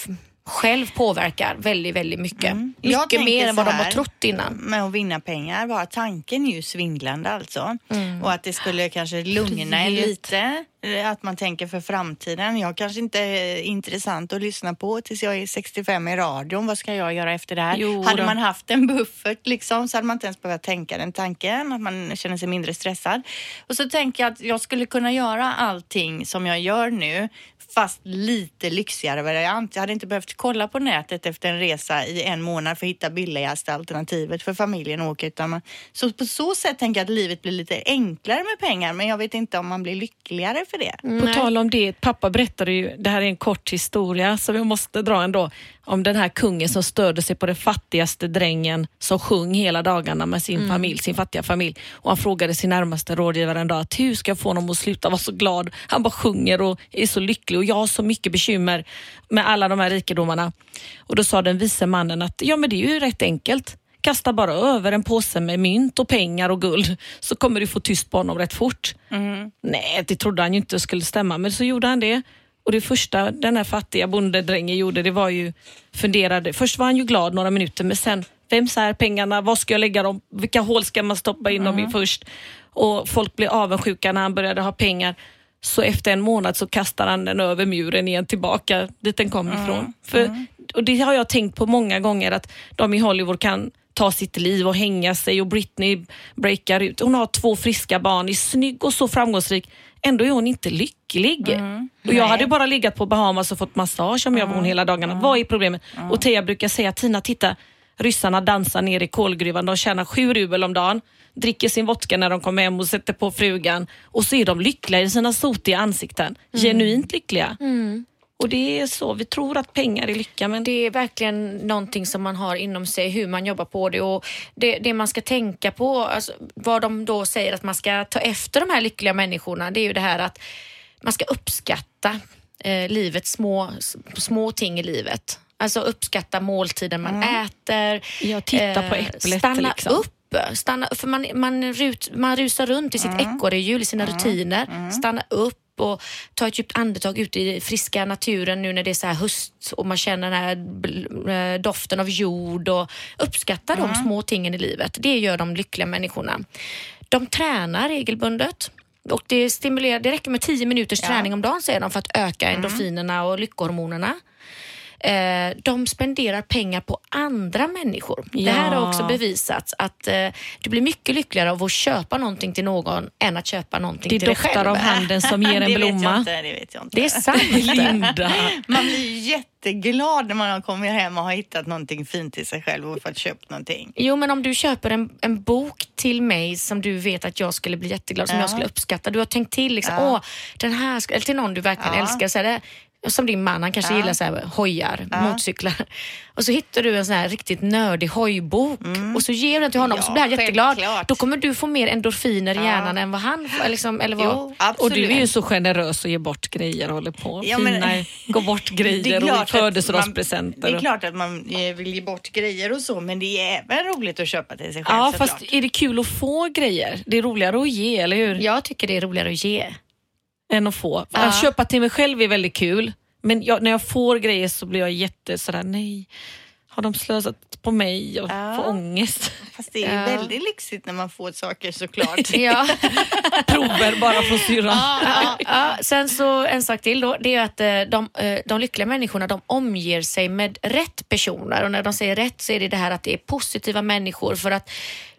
själv påverkar väldigt, väldigt mycket.
Jag
Mycket mer än vad de har trott innan.
Med att vinna pengar, bara tanken är ju svindlande alltså.
Mm.
Och att det skulle kanske lugna en lite. eh, Att man tänker för framtiden. Jag kanske inte är intressant att lyssna på tills jag är 65 i radion. Vad ska jag göra efter det här?
Jo
hade
då.
man haft en buffert liksom så hade man inte ens behövt tänka den tanken. Att man känner sig mindre stressad. Och så tänker jag att jag skulle kunna göra allting som jag gör nu fast lite lyxigare variant. Jag hade inte behövt kolla på nätet efter en resa i en månad för att hitta billigaste alternativet för familjen att åka. Utan man, så på så sätt tänker jag att livet blir lite enklare med pengar men jag vet inte om man blir lyckligare för det.
På tal om det, pappa berättade ju, det här är en kort historia som jag måste dra ändå, om den här kungen som störde sig på den fattigaste drängen som sjöng hela dagarna med sin familj, sin fattiga familj. Och han frågade sin närmaste rådgivare en dag, att hur ska jag få honom att sluta vara så glad? Han bara sjunger och är så lycklig och jag har så mycket bekymmer med alla de här rikedomarna. Och då sa den vise mannen att, ja men det är ju rätt enkelt. Kasta bara över en påse med mynt och pengar och guld så kommer du få tyst på honom rätt fort. Nej, det trodde han ju inte skulle stämma, men så gjorde han det. Och det första den här fattiga bondedrängen gjorde, det var ju funderade. Först var han ju glad några minuter, men sen, vems är pengarna? Var ska jag lägga dem? Vilka hål ska man stoppa in dem i först? Och folk blev avundsjuka när han började ha pengar. Så efter en månad så kastade han den över muren igen tillbaka dit den kom ifrån. För, och det har jag tänkt på många gånger att de i Hollywood kan ta sitt liv och hänga sig och Britney breakar ut. Hon har två friska barn, är snygg och så framgångsrik. Ändå är hon inte lycklig. Och jag hade bara legat på Bahamas och fått massage om jag var hon hela dagarna. Vad är problemet? Och Teija brukar säga, Tina titta, ryssarna dansar ner i kolgruvan. De tjänar sju rubel om dagen, dricker sin vodka när de kommer hem och sätter på frugan. Och så är de lyckliga i sina sotiga ansikten. Genuint lyckliga. Och det är så, vi tror att pengar är lycka men
Det är verkligen någonting som man har inom sig, hur man jobbar på det och det, det man ska tänka på, alltså, vad de då säger att man ska ta efter de här lyckliga människorna, det är ju det här att man ska uppskatta eh, livets små, små ting i livet. Alltså uppskatta måltiden man äter.
Ja, titta på
eh,
äpplet,
Stanna
liksom.
upp. Stanna, för man, man, rut, man rusar runt i sitt ekorrehjul, i sina rutiner. Stanna upp och ta ett djupt andetag ute i friska naturen nu när det är så här höst och man känner den här eh, doften av jord och uppskatta de små tingen i livet. Det gör de lyckliga människorna. De tränar regelbundet. Och det, stimulerar, det räcker med 10 minuters träning om dagen säger de för att öka endorfinerna och lyckohormonerna. Eh, de spenderar pengar på andra människor. Det här har
Ja.
också bevisats att eh, du blir mycket lyckligare av att köpa någonting till någon än att köpa någonting
det
till dig
doftar
själv.
av handen som ger en
det
blomma.
inte. Det vet jag inte.
Det är sant.
Linda.
Man blir jätteglad när man har kommit hem och har hittat någonting fint till sig själv och fått köpt någonting.
Jo, men om du köper en, en bok till mig som du vet att jag skulle bli jätteglad, som
Ja.
jag skulle uppskatta. Du har tänkt till, liksom,
Ja.
åh, den här, eller till någon du verkligen
Ja.
älskar. Så är det, som din man, han kanske
Ja.
gillar så här, hojar,
Ja.
motorcyklar. Och så hittar du en sån här riktigt nördig hojbok och så ger du den till honom
Ja,
så blir han jätteglad.
självklart.
Då kommer du få mer endorfiner i
Ja.
hjärnan än vad han får. Liksom, eller vad,
Jo,
Och du är ju så generös och ger bort grejer och håller på.
Ja, men-
Fina, gå bort grejer
klart
och födelsedagspresenter.
Det är klart att man eh, vill ge bort grejer och så, men det är även roligt att köpa till sig själv
Ja, fast är det kul att få grejer? Det är roligare att ge, eller hur?
Jag tycker det är roligare att ge.
Än att få.
Ja.
Att köpa till mig själv är väldigt kul. Men jag, när jag får grejer så blir jag jätte sådär, nej. Har de slösat på mig och
Ja.
får ångest?
Fast det är
Ja.
väldigt lyxigt när man får saker såklart.
Ja.
Prover bara från syrran.
ja, ja. Sen så en sak till då, det är att eh, de, eh, de lyckliga människorna de omger sig med rätt personer och när de säger rätt så är det det här att det är positiva människor för att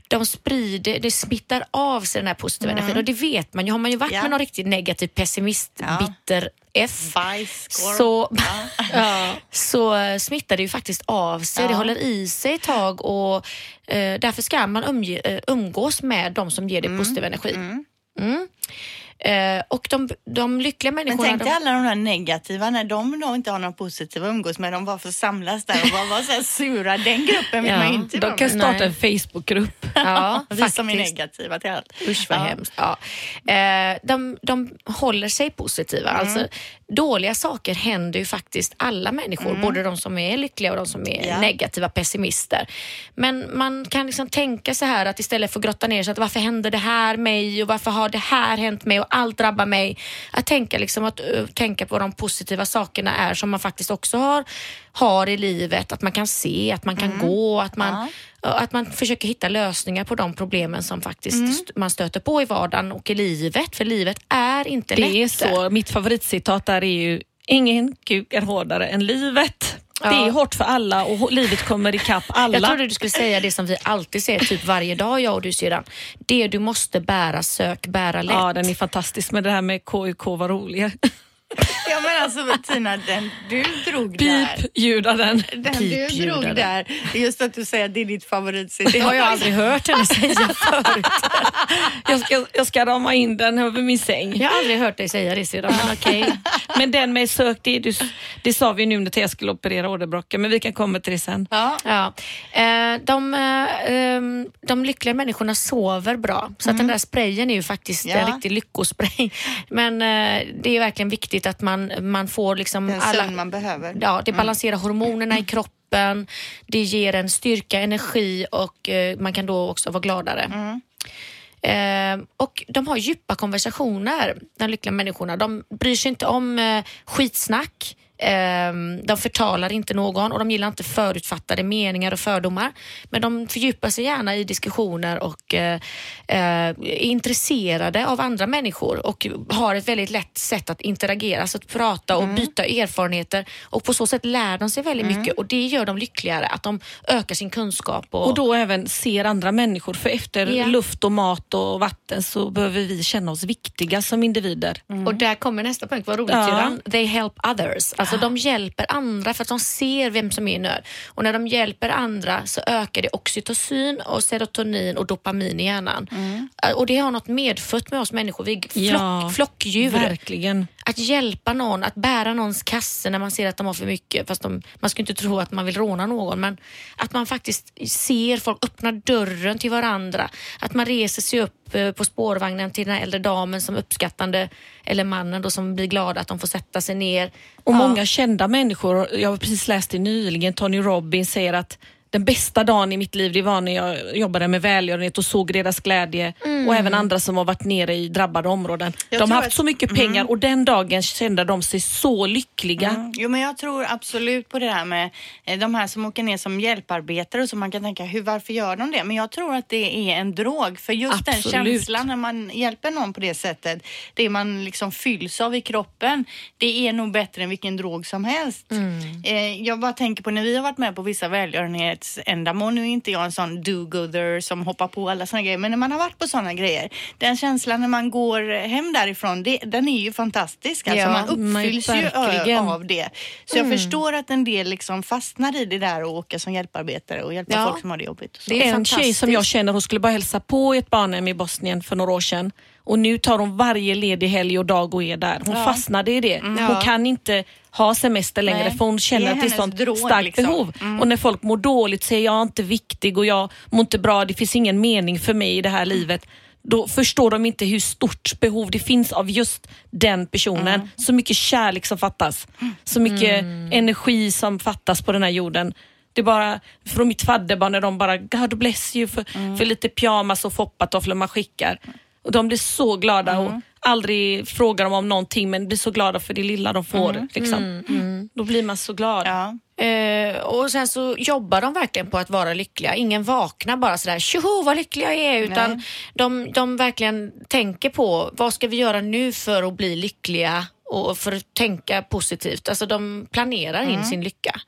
de sprider, det smittar av sig den här positiva energin och det vet man ju. Har man ju varit
Ja.
med någon riktigt negativ pessimist,
Ja.
bitter F så, ja, så eh, smittar det ju faktiskt av sig. Det
Ja.
håller i sig ett tag och eh, därför ska man umge, eh, umgås med de som ger dig positiv energi. Mm. Eh, och de, de lyckliga
Men
människorna...
tänk dig
de,
alla de här negativa, när de då inte har några positiva att umgås med, de bara får samlas där och bara vara så här sura. Den gruppen vill
Ja,
man inte
De kan
med.
starta
Nej.
en Facebookgrupp.
ja,
Vi som är negativa till allt.
Usch vad
Ja.
hemskt. Ja. Eh, de, de håller sig positiva.
Mm.
Alltså, dåliga saker händer ju faktiskt alla människor, både de som är lyckliga och de som är
Mm. Ja.
negativa pessimister. Men man kan liksom tänka så här att istället för att grotta ner sig att varför händer det här mig och varför har det här hänt mig och allt drabbar mig. Att tänka, liksom, att, uh, tänka på de positiva sakerna är som man faktiskt också har, har i livet. Att man kan se, att man kan
Mm.
gå, att man, att man försöker hitta lösningar på de problemen som faktiskt
Mm.
st- man stöter på i vardagen och i livet. För livet är inte lätt.
Det är så. Mitt favoritcitat där är ju Ingen kuk är hårdare än livet.
Ja.
Det är hårt för alla och livet kommer ikapp alla.
Jag trodde du skulle säga det som vi alltid säger typ varje dag, jag och du syrran. Det du måste bära, sök bära lätt.
Ja, den är fantastisk. Men det här med KUK var roligare.
Ja men alltså Tina, den du drog där.
Pip-ljuda den.
Den du
Pipljudet.
drog där, just att du säger att det är ditt favoritcitat.
Det har jag aldrig hört henne säga förut.
Jag ska, jag ska rama in den över min säng.
Jag har aldrig hört dig säga det syrran, men okej.
Men den med sök, det, du, det sa vi nu när Thea skulle operera åderbråcken, men vi kan komma till det sen.
Ja.
Ja. Eh, de, eh, ehm, de lyckliga människorna sover bra, så att den där sprayen är ju faktiskt
Mm. Ja.
en riktig lyckospray. Men eh, det är verkligen viktigt att man, man får liksom
Den
alla...
man behöver.
Ja, det balanserar hormonerna i kroppen, det ger en styrka, energi och eh, man kan då också vara gladare. Eh, och de har djupa konversationer, de lyckliga människorna. De bryr sig inte om eh, skitsnack. Eh, de förtalar inte någon och de gillar inte förutfattade meningar och fördomar. Men de fördjupar sig gärna i diskussioner och eh, eh, är intresserade av andra människor och har ett väldigt lätt sätt att interagera, alltså att prata och byta erfarenheter och på så sätt lär de sig väldigt mycket och det gör dem lyckligare, att de ökar sin kunskap. Och,
Och då även ser andra människor, för efter
Ja.
luft och mat och vatten så behöver vi känna oss viktiga som individer.
Och där kommer nästa punkt, vad roligt
Ja.
They help others. Alltså de hjälper andra för att de ser vem som är i nöd. Och när de hjälper andra så ökar det oxytocin och serotonin och dopamin i hjärnan. Eh, Och det har något medfött med oss människor. Vi är flock,
Ja,
flockdjur.
Verkligen.
Att hjälpa någon, att bära någons kasse när man ser att de har för mycket. Fast de, man ska inte tro att man vill råna någon, men att man faktiskt ser folk öppna dörren till varandra. Att man reser sig upp eh, på spårvagnen till den här äldre damen som uppskattande, eller mannen då som blir glad att de får sätta sig ner.
Och
Ja.
många kända människor, jag har precis läst det nyligen, Tony Robbins säger att den bästa dagen i mitt liv det var när jag jobbade med välgörenhet och såg deras glädje och även andra som har varit nere i drabbade områden.
Jag
de har haft
att-
så mycket pengar och den dagen kände de sig så lyckliga.
Mm. Jo, men jag tror absolut på det här med eh, de här som åker ner som hjälparbetare och så man kan tänka, hur, varför gör de det? Men jag tror att det är en drog, för just den
Absolut.
känslan när man hjälper någon på det sättet, det man liksom fylls av i kroppen, det är nog bättre än vilken drog som helst. Eh, jag bara tänker på när vi har varit med på vissa välgörenhetsändamål, nu är inte jag en sån do-gooder som hoppar på alla såna grejer, men när man har varit på såna grejer, den känslan när man går hem därifrån, det, den är ju fantastisk. Alltså
Ja,
man uppfylls ju
verkligen.
ö- av det. Så jag förstår att en del liksom fastnar i det där och åka som hjälparbetare och hjälpa
Ja.
folk som har det jobbigt.
Det är
en tjej som jag känner, hon skulle bara hälsa på i ett barnhem i Bosnien för några år sedan. Och nu tar hon varje ledig helg och dag och är där. Hon fastnade i det. Hon
Ja.
kan inte ha semester längre
Nej.
för hon känner att det är sånt
drog,
starkt
liksom.
behov. Och när folk mår dåligt säger jag är inte viktig och jag mår inte bra, det finns ingen mening för mig i det här livet. Då förstår de inte hur stort behov det finns av just den personen. Så mycket kärlek som fattas. Så mycket energi som fattas på den här jorden. Det är bara från mitt fadderbarn när de bara God bless you för, för lite pyjamas och foppatofflor man skickar. Och de blir så glada och aldrig frågar de om någonting men blir så glada för det lilla de får. Liksom. Då blir man så glad.
Ja.
Eh, och sen så jobbar de verkligen på att vara lyckliga. Ingen vaknar bara sådär tjoho vad lyckliga jag är utan de, de verkligen tänker på vad ska vi göra nu för att bli lyckliga och för att tänka positivt. Alltså de planerar in sin lycka.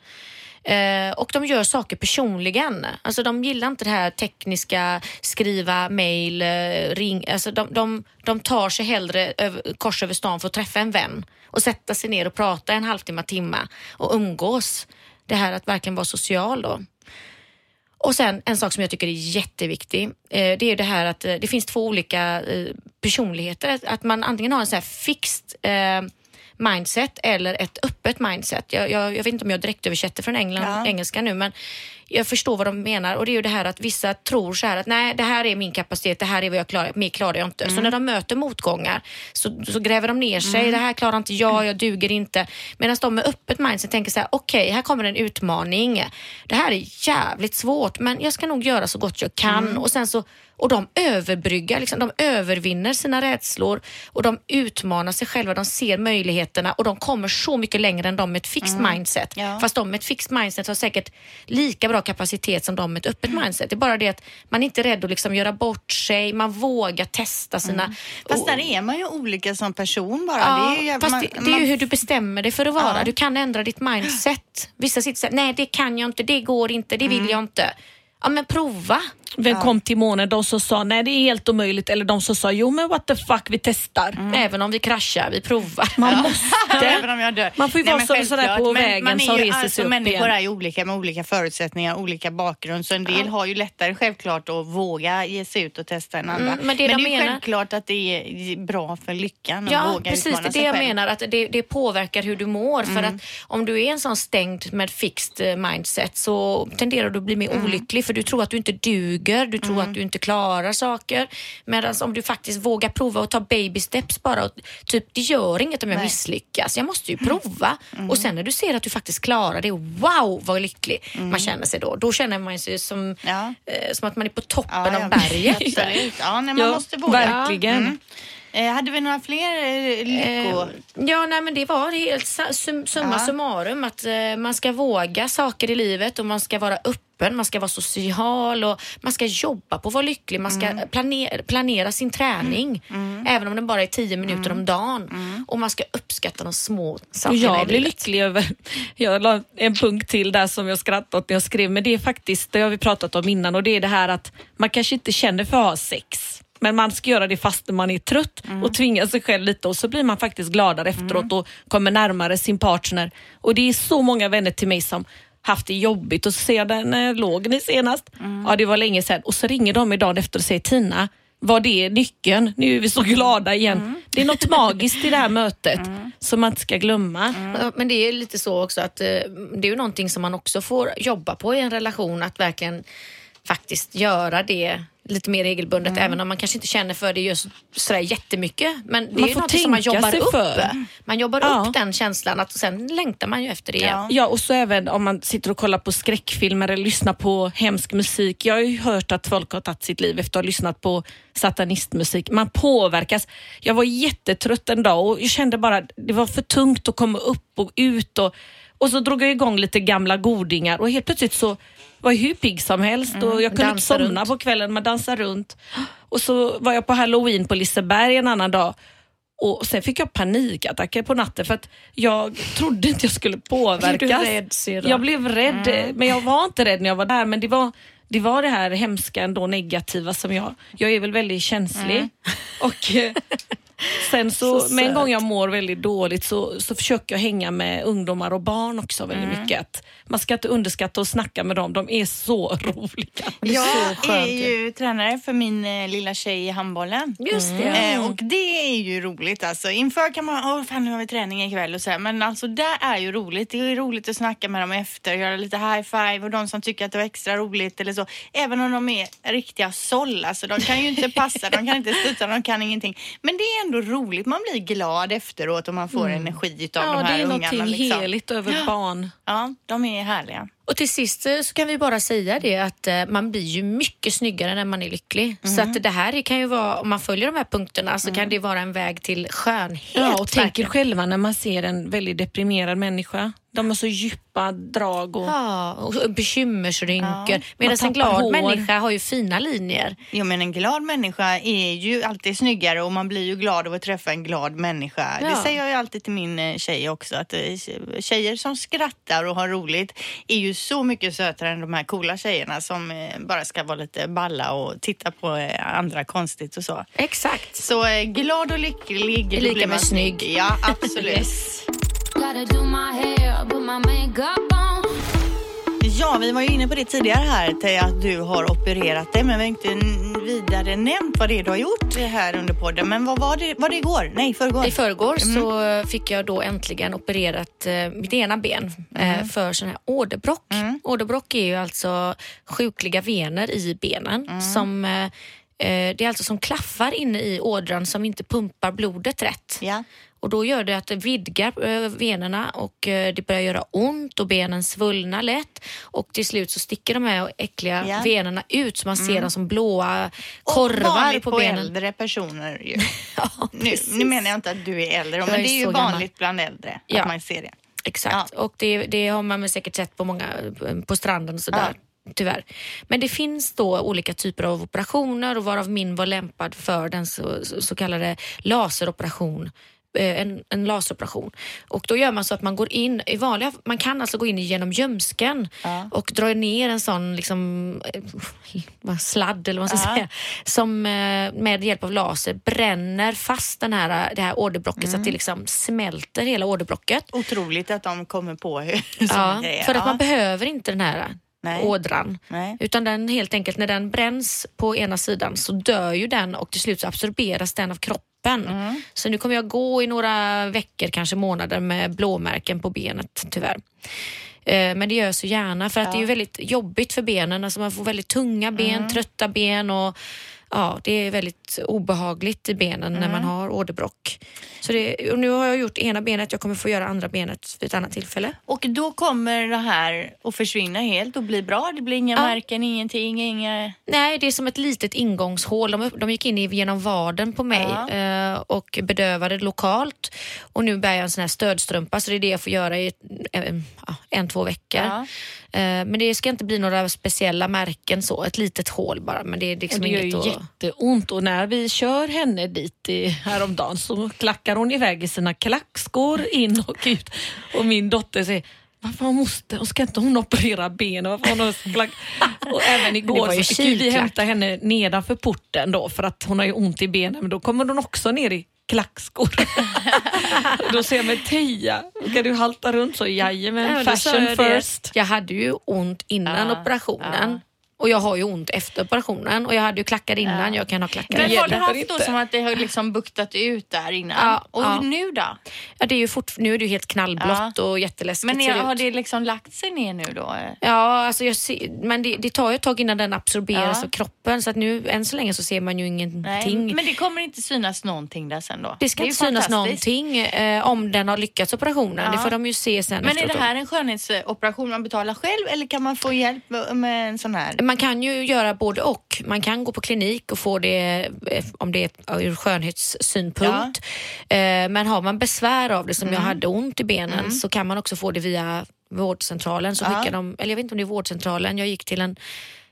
Eh, och de gör saker personligen. Alltså de gillar inte det här tekniska, skriva mejl, eh, ring. Alltså de, de, de tar sig hellre över, kors över stan för att träffa en vän och sätta sig ner och prata en halvtimme, timme och umgås. Det här att verkligen vara social då. Och sen en sak som jag tycker är jätteviktig. Eh, det är det här att eh, det finns två olika eh, personligheter. Att, man antingen har en så här fixt eh, mindset eller ett öppet mindset. Jag, jag, jag vet inte om jag direkt översätter från England,
Ja.
engelska nu men jag förstår vad de menar och det är ju det här att vissa tror så här att nej, det här är min kapacitet, det här är vad jag klarar, mer klarar jag inte. Så när de möter motgångar så, så gräver de ner sig, det här klarar inte jag, jag duger inte. Medan de med öppet mindset tänker så här, okej, här kommer en utmaning. Det här är jävligt svårt, men jag ska nog göra så gott jag kan och sen så och de överbryggar, liksom, de övervinner sina rädslor och de utmanar sig själva, de ser möjligheterna och de kommer så mycket längre än de med ett fixed mindset.
Ja.
Fast de med ett fixed mindset har säkert lika bra kapacitet som de med ett öppet mindset. Det är bara det att man inte är rädd att liksom göra bort sig, man vågar testa sina...
Fast
och-
där är man ju olika som person bara.
Ja,
det är ju,
fast
man,
det, det är ju hur du bestämmer dig för att vara.
Ja.
Du kan ändra ditt mindset. Vissa sitter såhär, nej det kan jag inte, det går inte, det vill
Mm.
jag inte. Ja men prova.
Vem kom till månen? De som sa nej det är helt omöjligt eller de som sa jo men what the fuck vi testar.
Mm.
Även om vi kraschar, vi provar.
Man måste.
Även om jag dör.
Man får ju vara
men
så- sådär på
Men
vägen
man är
som reser sig
alltså,
upp
Människor
igen.
är ju olika med olika förutsättningar, olika bakgrund. Så en del har ju lättare självklart att våga ge sig ut och testa än andra.
Mm, men det de
är ju
menar-
självklart att det är bra för lyckan att
Ja,
våga
precis. Det är det jag
själv.
menar. Att det, det påverkar hur du mår. För
Mm.
att om du är en sån stängd med fixed mindset så tenderar du att bli mer
Mm.
olycklig för du tror att du inte duger, du tror att du inte klarar saker. Medan om du faktiskt vågar prova och ta baby steps bara och typ det gör inget om jag
Nej.
misslyckas. Jag måste ju prova. Och sen när du ser att du faktiskt klarar det, wow vad lycklig man känner sig då. Då känner man sig som,
Ja.
eh, som att man är på toppen
Ja,
av berget.
Absolut. Ja, nej, man
Ja,
måste våga.
verkligen.
Mm. Eh, hade vi några fler eh, lyckor?
Eh, ja, nej, men det var helt sum, summa
Ja.
summarum att eh, man ska våga saker i livet och man ska vara öppen, man ska vara social och man ska jobba på att vara lycklig. Man ska
Mm.
planera, planera sin träning, även om den bara är tio minuter
Mm.
om dagen. Och man ska uppskatta de små
Och
sakerna i
jag blir
livet.
lycklig över, jag la en punkt till där som jag skrattade åt när jag skrev, men det är faktiskt, det har vi pratat om innan och det är det här att man kanske inte känner för att ha sex. Men man ska göra det fast man är trött och tvinga sig själv lite och så blir man faktiskt gladare efteråt och kommer närmare sin partner. Och det är så många vänner till mig som haft det jobbigt och så ser jag när låg ni senast? Ja det var länge sedan och så ringer de idag efter och säger Tina, var det nyckeln? Nu är vi så glada igen. Det är något magiskt i det här mötet som man inte ska glömma.
Ja, Men det är lite så också att eh, det är ju någonting som man också får jobba på i en relation, att verkligen faktiskt göra det lite mer regelbundet, även om man kanske inte känner för det just sådär jättemycket. Men det
Man
är ju någonting som man jobbar upp.
för.
Man jobbar
Ja.
upp den känslan att sen längtar man ju efter det.
Ja.
Ja, och så även om man sitter och kollar på skräckfilmer eller lyssnar på hemsk musik. Jag har ju hört att folk har tagit sitt liv efter att ha lyssnat på satanistmusik. Man påverkas. Jag var jättetrött en dag och jag kände bara det var för tungt att komma upp och ut. Och, och så drog jag igång lite gamla godingar och helt plötsligt så var hur pigg som helst och jag kunde inte somna
runt.
på kvällen. Man dansar runt. Och så var jag på halloween på Liseberg en annan dag och sen fick jag panikattacker på natten för att jag trodde inte jag skulle påverkas.
Rädd?
Jag blev rädd, men jag var inte rädd när jag var där. Men det var det, var det här hemska, ändå negativa som jag... Jag är väl väldigt känslig. Och eh, sen så,
Så
med en gång jag mår väldigt dåligt så, så försöker jag hänga med ungdomar och barn också väldigt mycket. Man ska inte underskatta att snacka med dem, de är så roliga.
Det är
Jag
så skönt
är ju tränare för min eh, lilla tjej i handbollen.
Just det.
Eh, och det är ju roligt alltså. Inför kan man, åh fan nu har vi träning ikväll och så här. Men alltså det är ju roligt. Det är roligt att snacka med dem efter, göra lite high five och de som tycker att det var extra roligt eller så. Även om de är riktiga såll, alltså de kan ju inte passa, de kan inte studsa, de kan ingenting. Men det är ändå roligt, man blir glad efteråt och man får energi utav
Ja,
de
det
här
är
ungarna.
någonting
liksom.
heligt över barn.
Ja, de är härliga.
Och till sist eh, så kan vi bara säga det att eh, man blir ju mycket snyggare när man är lycklig. Så att det här kan ju vara, om man följer de här punkterna så kan det vara en väg till skönhet.
Ja, och tänk er
verkligen.
själva när man ser en väldigt deprimerad människa. De har så djupa drag. Och,
Ja, och bekymmersrynkor.
Ja,
Medan en glad
hår.
människa har ju fina linjer.
Jo men en glad människa är ju alltid snyggare och man blir ju glad av att träffa en glad människa.
Ja.
Det säger jag ju alltid till min eh, tjej också att eh, tjejer som skrattar och har roligt är ju så mycket sötare än de här coola tjejerna som eh, bara ska vara lite balla och titta på andra konstigt och så.
Exakt.
Så glad och lycklig då
Lika
blir man
med snygg.
Ja absolut.
Gotta
Ja, vi var ju inne på det tidigare här, till att du har opererat dig, men vi har inte, vi vidare nämnt vad det är du har gjort här under podden. Men vad var det, var det igår? Nej, förrgår.
I förrgår så fick jag då äntligen opererat eh, mitt ena ben eh, för sån här åderbråck. Åderbråck är ju alltså sjukliga vener i benen som eh, eh, det är alltså som klaffar inne i ådran som inte pumpar blodet rätt.
Ja.
Och då gör det att det vidgar eh, venerna och eh, det börjar göra ont och benen svullnar lätt och till slut så sticker de här äckliga
Ja.
venerna ut så man ser dem som blåa korvar
vanligt
på
på
benen.
äldre personer ju.
Ja,
Nu, nu menar jag inte att du är äldre,
Jag
men
är
det är ju
så gammal.
vanligt bland äldre
Ja.
att man ser det.
Exakt, och det, det har man väl säkert sett på många på stranden och sådär. Tyvärr. Men det finns då olika typer av operationer och varav min var lämpad för den så, så, så kallade laseroperation. Eh, En, en laseroperation. Och då gör man så att man går in i vanliga, man kan alltså gå in genom ljumsken och dra ner en sån liksom, eh, sladd eller vad man ska
Ja.
säga som eh, med hjälp av laser bränner fast den här, det här åderbråcket så att det liksom smälter hela åderbråcket.
Otroligt att de kommer på hur
Ja, för att
Ja.
man behöver inte den här
Nej.
ådran.
Nej.
Utan den helt enkelt, när den bränns på ena sidan så dör ju den och till slut så absorberas den av kroppen.
Mm.
Så nu kommer jag gå i några veckor, kanske månader med blåmärken på benet tyvärr. Eh, Men det gör jag så gärna för att det är väldigt jobbigt för benen. Alltså man får väldigt tunga ben,
Mm.
trötta ben och ja, det är väldigt obehagligt i benen när
Mm.
man har åderbråck. Så det, och nu har jag gjort ena benet, jag kommer få göra andra benet vid ett annat tillfälle.
Och då kommer det här att försvinna helt och bli bra? Det blir inga
Ja.
märken, ingenting, inga...
Nej, det är som ett litet ingångshål. De, de gick in genom vaden på mig
Ja.
eh, och bedövade lokalt. Och nu bär jag en sån här stödstrumpa så det är det jag får göra i eh, ja, en, två veckor.
Ja.
Eh, men det ska inte bli några speciella märken så, ett litet hål bara. Men det är
Och
liksom
det gör ju
inget att...
jätteont och när vi kör henne dit i, häromdagen så klackar hon iväg i sina klackskor in och ut. Och min dotter säger varför har moster, och ska inte hon operera benen? Varför hon klack? Och även igår
ju
så fick ju vi hämta henne nedanför porten då för att hon har ju ont i benen men då kommer hon också ner i klackskor. då säger jag men Teija, ska du halta runt så? Jajamän,
Ja,
fashion
det.
first.
Jag hade ju ont innan
Ja,
operationen. Och jag har ju ont efter operationen och jag hade ju klackar innan, jag kan ha klackar
Men har du haft då som att det har liksom buktat ut där innan?
Ja,
och
ja.
nu då?
Ja, det är ju fort, nu är det ju helt knallblått och jätteläskigt
Men är,
det
har det liksom lagt sig ner nu då?
Ja, alltså jag ser, men det, det tar ju ett tag innan den absorberas
Ja.
av kroppen så att nu än så länge så ser man ju
Nej,
ingenting.
men det kommer inte synas någonting där sen då?
det ska
är ju
inte synas någonting eh, om den har lyckats operationen.
Ja.
Det får de ju se sen
Men är
efteråt
det
då.
här en skönhetsoperation man betalar själv eller kan man få hjälp med en sån här?
Man kan ju göra både och. Man kan gå på klinik och få det eh, om det är ur skönhetssynpunkt. Eh, Men har man besvär av det som
Mm.
jag hade ont i benen så kan man också få det via vårdcentralen. Så
Ja.
skickar de, eller jag vet inte om det är vårdcentralen, jag gick till en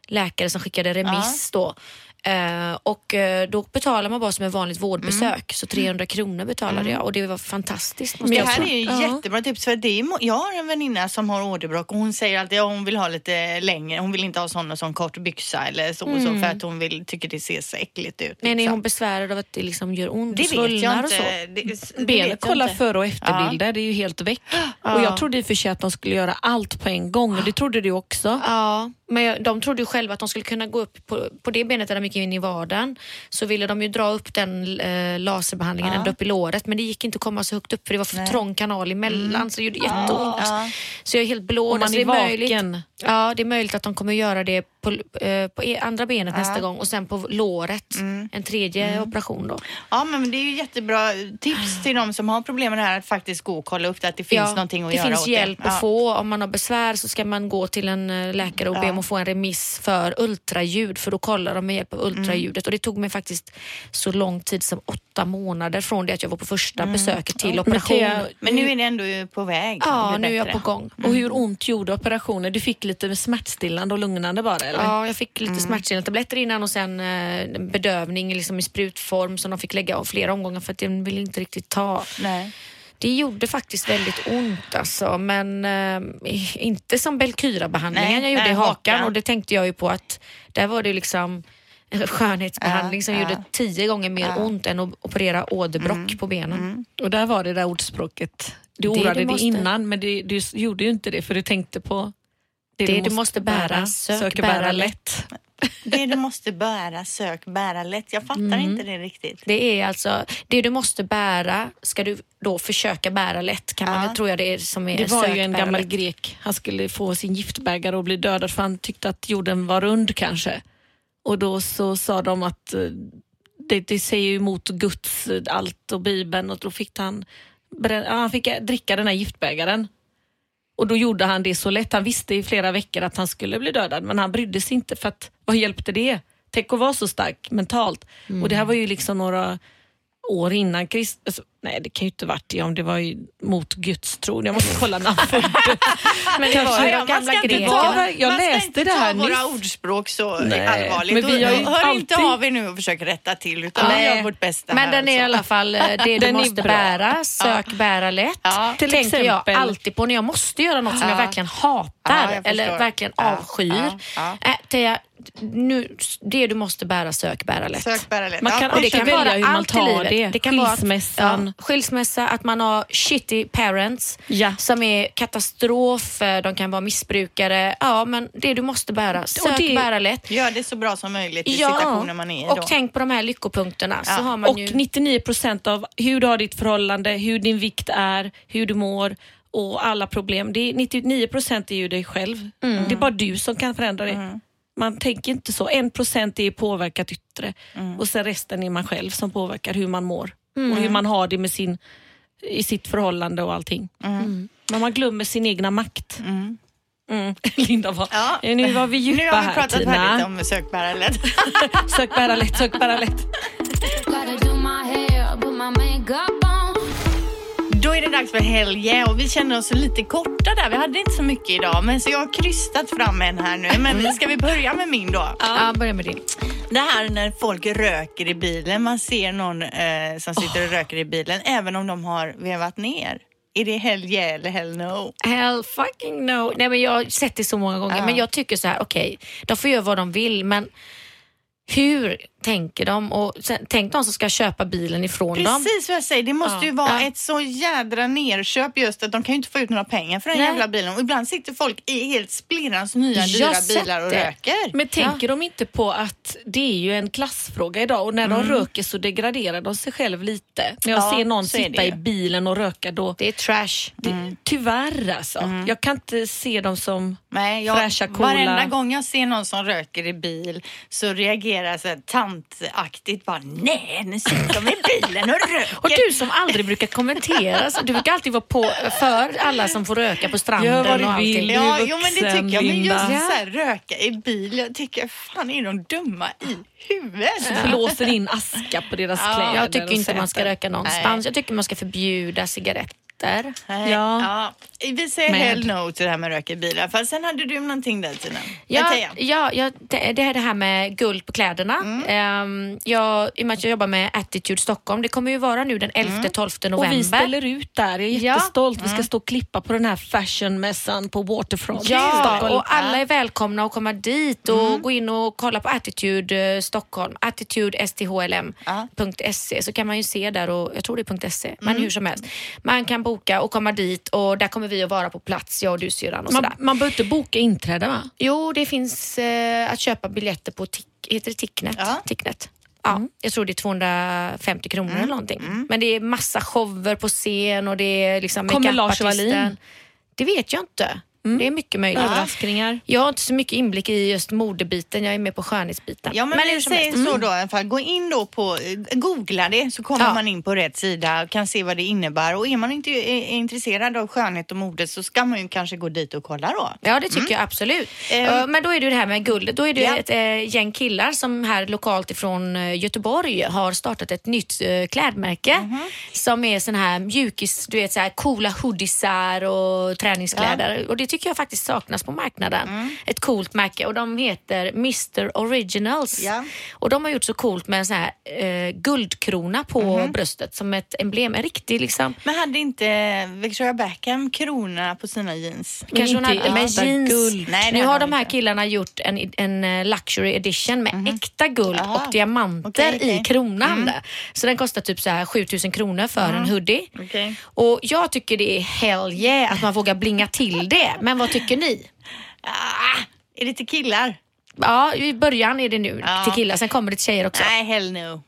läkare som skickade remiss då. Eh, och eh, då betalar man bara som ett vanligt vårdbesök. Så 300 kronor betalade jag och det var fantastiskt. måste
Det här är ju
Ja.
jättebra tips för det är, jag har en väninna som har åderbråck och hon säger alltid att hon vill ha lite längre. Hon vill inte ha sån och sån kort byxa eller så och så för att hon vill, tycker det ser så äckligt ut.
Men är
liksom.
hon besvärad av att det liksom gör ont
det vet jag inte. Det, det
Benet
jag
kolla före och efterbilder, det är ju helt väck. Och jag trodde i och för sig att de skulle göra allt på en gång och det trodde du också.
Ja, men jag- de trodde ju själva att de skulle kunna gå upp på, på det benet där de gick in i vaden. Så ville de ju dra upp den eh, laserbehandlingen ända upp i låret men det gick inte att komma så högt upp för det var för trång kanal emellan så det gjorde jätteont.
Ja.
Så jag är helt
Och
blå.
man
Så det
är
är möjligt, ja, det är möjligt att de kommer göra det på, eh, på e- andra benet nästa gång och sen på låret. En tredje operation då.
ja, men det är ju jättebra tips till de som har problem med det här att faktiskt gå och kolla upp det, att det finns någonting att
det
göra
finns
åt
hjälp
det.
att få. Om man har besvär så ska man gå till en eh, läkare och be
Ja.
om att få en remiss för ultraljud för då kollar de med hjälp av ultraljudet och det tog mig faktiskt så lång tid som åtta månader från det att jag var på första besöket till
Men
operation.
Thea,
Men nu är det ändå på väg.
ja,
Det
nu är jag på gång.
Och hur ont gjorde operationen? Du fick lite smärtstillande och lugnande bara eller?
Ja, jag fick lite smärtstillande tabletter innan och sen eh, bedövning liksom i sprutform som de fick lägga av flera omgångar för att den ville inte riktigt ta.
Nej.
Det gjorde faktiskt väldigt ont alltså, men eh, inte som Belkyra-behandlingen jag gjorde
nej,
i hakan
hakan.
och det tänkte jag ju på att där var det liksom en skönhetsbehandling
Ja,
som
ja.
gjorde tio gånger mer ont än att operera åderbråck på benen.
Och där var det där ordspråket. Du
Det
orade
du
det
måste-
innan men det, du gjorde ju inte det för du tänkte på
Det du måste bära, sök bära lätt.
Det du måste bära, sök bära lätt. Jag fattar
Mm.
inte det riktigt.
Det är alltså, det du måste bära ska du då försöka bära lätt kan man
Ja.
tror jag det är som är
Det var
sök,
ju en
bära
gammal
lätt.
grek. Han skulle få sin giftbägare och bli dödad för han tyckte att jorden var rund kanske. Och då så sa de att eh, det, det säger ju emot Guds eh, allt och Bibeln och då fick han, han fick eh, dricka den här giftbägaren. Och då gjorde han det så lätt. Han visste i flera veckor att han skulle bli dödad men han brydde sig inte för att vad hjälpte det? Tänk att vara så stark mentalt. Och det här var ju liksom några år innan Kristus. Alltså, nej det kan ju inte varit det om det var ju mot Guds tro. Jag måste kolla föddes.
Men det var
Ja,
gamla
ska inte
grekerna.
ta-
Ja, jag
man ska
läste
inte
det här
ta våra
nyss.
ordspråk så
Nej,
allvarligt.
men vi har ju
hör inte
alltid-
av er nu och försök rätta till utan
Ja.
vi gör vårt bästa
Men
här
den är i
alltså.
alla fall eh, det du måste bära. Sök, bära lätt.
Ja.
Till
tänker jag
exempel.
alltid på när jag måste göra något som jag
Ja.
verkligen hatar
Ja, jag
eller verkligen
Ja,
avskyr.
ja, ja.
Äh, nu, det du måste bära, sök, bära lätt.
Sök bära lätt.
Man
Ja,
kan också
det kan
välja
vara
hur man
i
tar det.
det kan
Skilsmässan.
Ja, skilsmässa, att man har shitty parents
Ja.
som är katastrof, de kan vara missbrukare. Ja, men det du måste bära, sök,
det-
bära lätt.
Gör det så bra som möjligt i situationen man är i
och
då.
tänk på de här lyckopunkterna. Så
Ja.
har man
Och
ju...
99 procent av hur du har ditt förhållande, hur din vikt är, hur du mår och alla problem. Det är 99 procent är ju dig själv.
Mm.
Det är bara du som kan förändra det. Man tänker inte så. En procent är påverkat yttre
Mm.
och sen resten är man själv som påverkar hur man mår och hur man har det med sin, i sitt förhållande och allting.
Mm.
Men man glömmer sin egna makt. Mm. Linda var,
Ja.
Nu var vi djupa
Nu har vi
här
pratat
Tina.
färdigt om sök bära lätt.
Sök bära lätt, sök bära lätt.
Då är det dags för helg och vi känner oss lite korta där. Vi hade inte så mycket idag men så jag har krystat fram en här nu. Men ska vi börja med min då?
Ja, börja med din.
Det här när folk röker i bilen. Man ser någon eh, som sitter och röker i bilen även om de har vevat ner. Är det hell yeah eller hell no?
Hell fucking no. Nej, men jag har sett det så många gånger.
Ja.
Men jag tycker så här, okej, de får göra vad de vill, men hur tänker de? Och sen, tänk de som ska köpa bilen ifrån dem.
Precis vad jag säger. Det måste
Ja.
ju vara
Ja.
ett så jädra nerköp just att de kan ju inte få ut några pengar för den
Nej.
jävla bilen. Och ibland sitter folk i helt splirrans nya
Jag
dyra bilar och
det.
röker.
Men tänker de inte på att det är ju en klassfråga idag och när de röker så degraderar de sig själv lite. När jag
Ja,
ser någon sitta i bilen och röka då,
Det är trash.
det, tyvärr alltså. Jag kan inte se dem som
Nej, jag,
fräscha, coola.
Varenda gång jag ser någon som röker i bil så reagerar jag så här tantaktigt bara nej, nu sitter de i bilen och röker.
Och du som aldrig brukar kommentera, så du brukar alltid vara på för alla som får röka på stranden
Gör vad du
och allting.
vill.
Ja,
är
jo men det
vuxen,
tycker jag. Men just så här, röka i bil, jag tycker fan är de dumma i huvudet?
blåser in aska på deras
Ja,
kläder.
Jag tycker inte man ska röka någonstans.
Nej.
Jag tycker man ska förbjuda cigaretter.
Nej,
Ja.
ja. Vi säger
Med.
hell no till det här med röka i bilar. För sen hade du någonting där Tina.
Ja, ja, ja det, det är det här med guld på kläderna.
Mm.
Ehm, jag, I och med att jag jobbar med Attitude Stockholm, det kommer ju vara nu den 11-12
Mm.
Och
november.
vi ställer ut där. Jag är
Ja.
jättestolt. Vi ska stå och klippa på den här fashionmässan på Waterfront.
Ja,
Stockholm.
och alla är välkomna att komma dit och
Mm.
gå in och kolla på Attitude eh, Stockholm, attitudesthlm.se så kan man ju se där och jag tror det är .se, men
Mm.
hur som helst. Man kan boka och komma dit och där kommer vi att vara på plats, jag och du syrran och
man,
sådär.
man behöver inte boka inträde va?
Jo, det finns eh, att köpa biljetter på Tick, heter det Ticknet.
Ja. Mm.
Ticknet. Ja, Jag tror det är 250 kronor eller någonting. Men det är massa shower på scen och det är liksom
Kommer Lars. Wallin?
Det vet jag inte. Det är mycket möjligt.
Överraskningar.
Jag har inte så mycket inblick i just modebiten, jag är mer på skönhetsbiten.
Ja men,
hur
vi säger så då i alla fall. Gå in då på, eh, googla det så kommer
Ja.
man in på rätt sida och kan se vad det innebär. Och är man inte är, är intresserad av skönhet och mode så ska man ju kanske gå dit och kolla då.
Ja det tycker jag absolut. Eh, Men då är det ju det här med guld. Då är det
Ja.
ett eh, gäng killar som här lokalt ifrån eh, Göteborg har startat ett nytt eh, klädmärke
Mhm.
som är sån här mjukis, du vet så här coola hoodiesar och träningskläder. Och det tycker jag faktiskt saknas på marknaden.
Mm.
Ett coolt märke och de heter Mr Originals.
Ja.
Och de har gjort så coolt med en sån här eh, guldkrona på
Mhm.
bröstet som ett emblem. En riktig liksom
Men hade inte Victoria Beckham krona på sina jeans?
Kanske hon hade med
äkta
jeans.
guld.
Nej,
nu har de här
inte.
killarna gjort en, en eh, luxury edition med äkta guld
Aha.
och diamanter
Okej, okej.
i kronan. Så den kostar typ så här 7000 kronor för en hoodie.
Okej.
Och jag tycker det är hell yeah att man vågar blinga till det. Men vad tycker ni?
Ah, är det till killar?
Ja, i början är det nu
Ja.
till killar, sen kommer det till tjejer också.
Nej, hell no.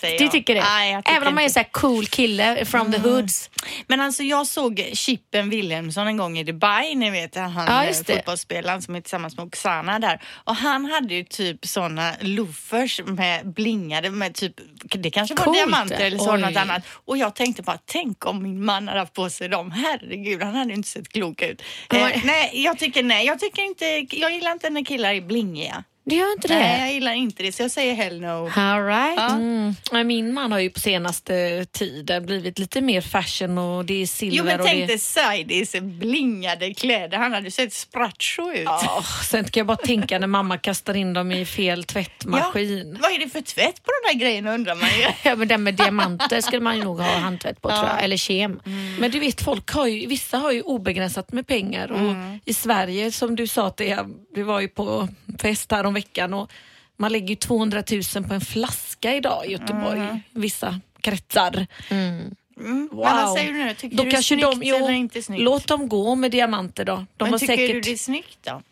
Säger
Du tycker det?
Nej, tycker
Även om man är så cool kille from the hoods.
Men alltså jag såg Chippen Wilhelmsson en gång i Dubai, ni vet han
Ja, det.
fotbollsspelaren som är tillsammans med Oksana där. Och han hade ju typ såna loafers med blingade med typ, det kanske var
Coolt.
diamanter eller så något annat. Och jag tänkte bara, tänk om min man hade haft på sig dem. Herregud, han hade inte sett klok ut. Eh, nej, jag tycker nej. Jag tycker inte, jag gillar inte när killar är blingiga.
Det gör inte det?
Nej, jag gillar inte det så jag säger hell no.
All right.
Ja.
Mm. Ja, Min man har ju på senaste tiden blivit lite mer fashion och det är silver
Jo men tänk
det...
dig Sideys blingade kläder. Han hade ju sett sprattso ut.
Ja, sen kan jag bara tänka när mamma kastar in dem i fel tvättmaskin.
Ja, vad är det för tvätt på de där grejerna undrar man ju.
Ja, men den med diamanter skulle man ju nog ha handtvätt på tror jag. Eller kem.
Men du vet, folk har ju, vissa har ju obegränsat med pengar och i Sverige som du sa till vi var ju på fest här om veckan och man lägger ju 200 000 på en flaska idag i Göteborg, vissa kretsar.
Mm.
Wow.
Men vad säger du nu? Tycker
Då
du det är
de,
snyggt
jo,
eller inte snyggt?
låt dem gå med diamanter då. De
Men tycker
säkert...
du det är snyggt då?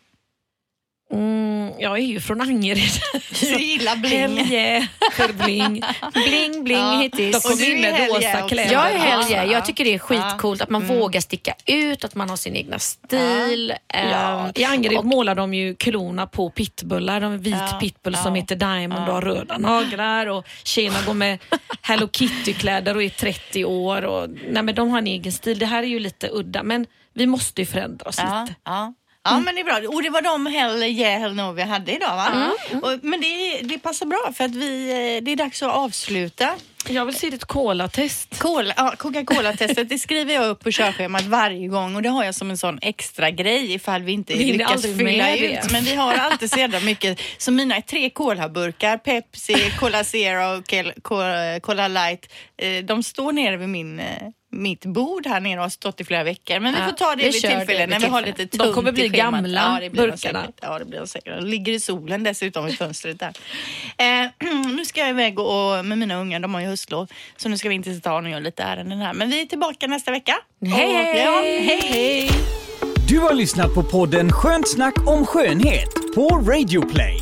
Mm, jag är ju från Angered.
Du gillar bling.
Hell yeah, för bling.
Bling bling
Ja.
hittills.
Då kom
Och du
vi in
är
med rosa kläder.
Jag är
Ja, ja.
Jag tycker det är skitcoolt att man vågar sticka ut, att man har sin egna stil.
Ja,
Ehm,
I Angered
och-
målar de ju klorna på pitbullar. De vit
Ja,
pitbull
ja,
som heter Diamond och har röda naglar. Och tjejerna går med Hello Kitty-kläder och är 30 år. Och, nej, men de har en egen stil. Det här är ju lite udda, men vi måste ju förändra oss
Ja,
lite.
Ja. Ja men det är bra. Och det var de hell yeah hell no vi hade idag va? Och, men det, det passar bra för att vi, eh, det är dags att avsluta.
Jag vill se ditt cola-test.
Cola, ja, Coca-Cola-testet det skriver jag upp på körschemat varje gång och det har jag som en sån extra grej ifall vi inte
Vi
lyckas fylla ut.
det.
Men vi har alltid så jävla mycket. Så mina tre colaburkar, Pepsi, Cola Zero och Cola Light, eh, de står nere vid min, eh, mitt bord här nere och har stått i flera veckor. Men vi
Ja,
får ta det
vi
vid tillfälle när vi har lite
De
tungt
kommer bli
i
gamla,
ja, det blir de
burkarna.
säkert. Ja, det blir de säkert. De ligger i solen dessutom vid fönstret där. Eh, nu ska jag iväg och, och med mina ungar, de har ju höstlov. Så nu ska vi in till stan och göra lite ärenden här. Men vi är tillbaka nästa vecka.
Hej,
Och-
hej!
Ja, hej, hej!
Du har lyssnat på podden Skönt snack om skönhet på Radio Play.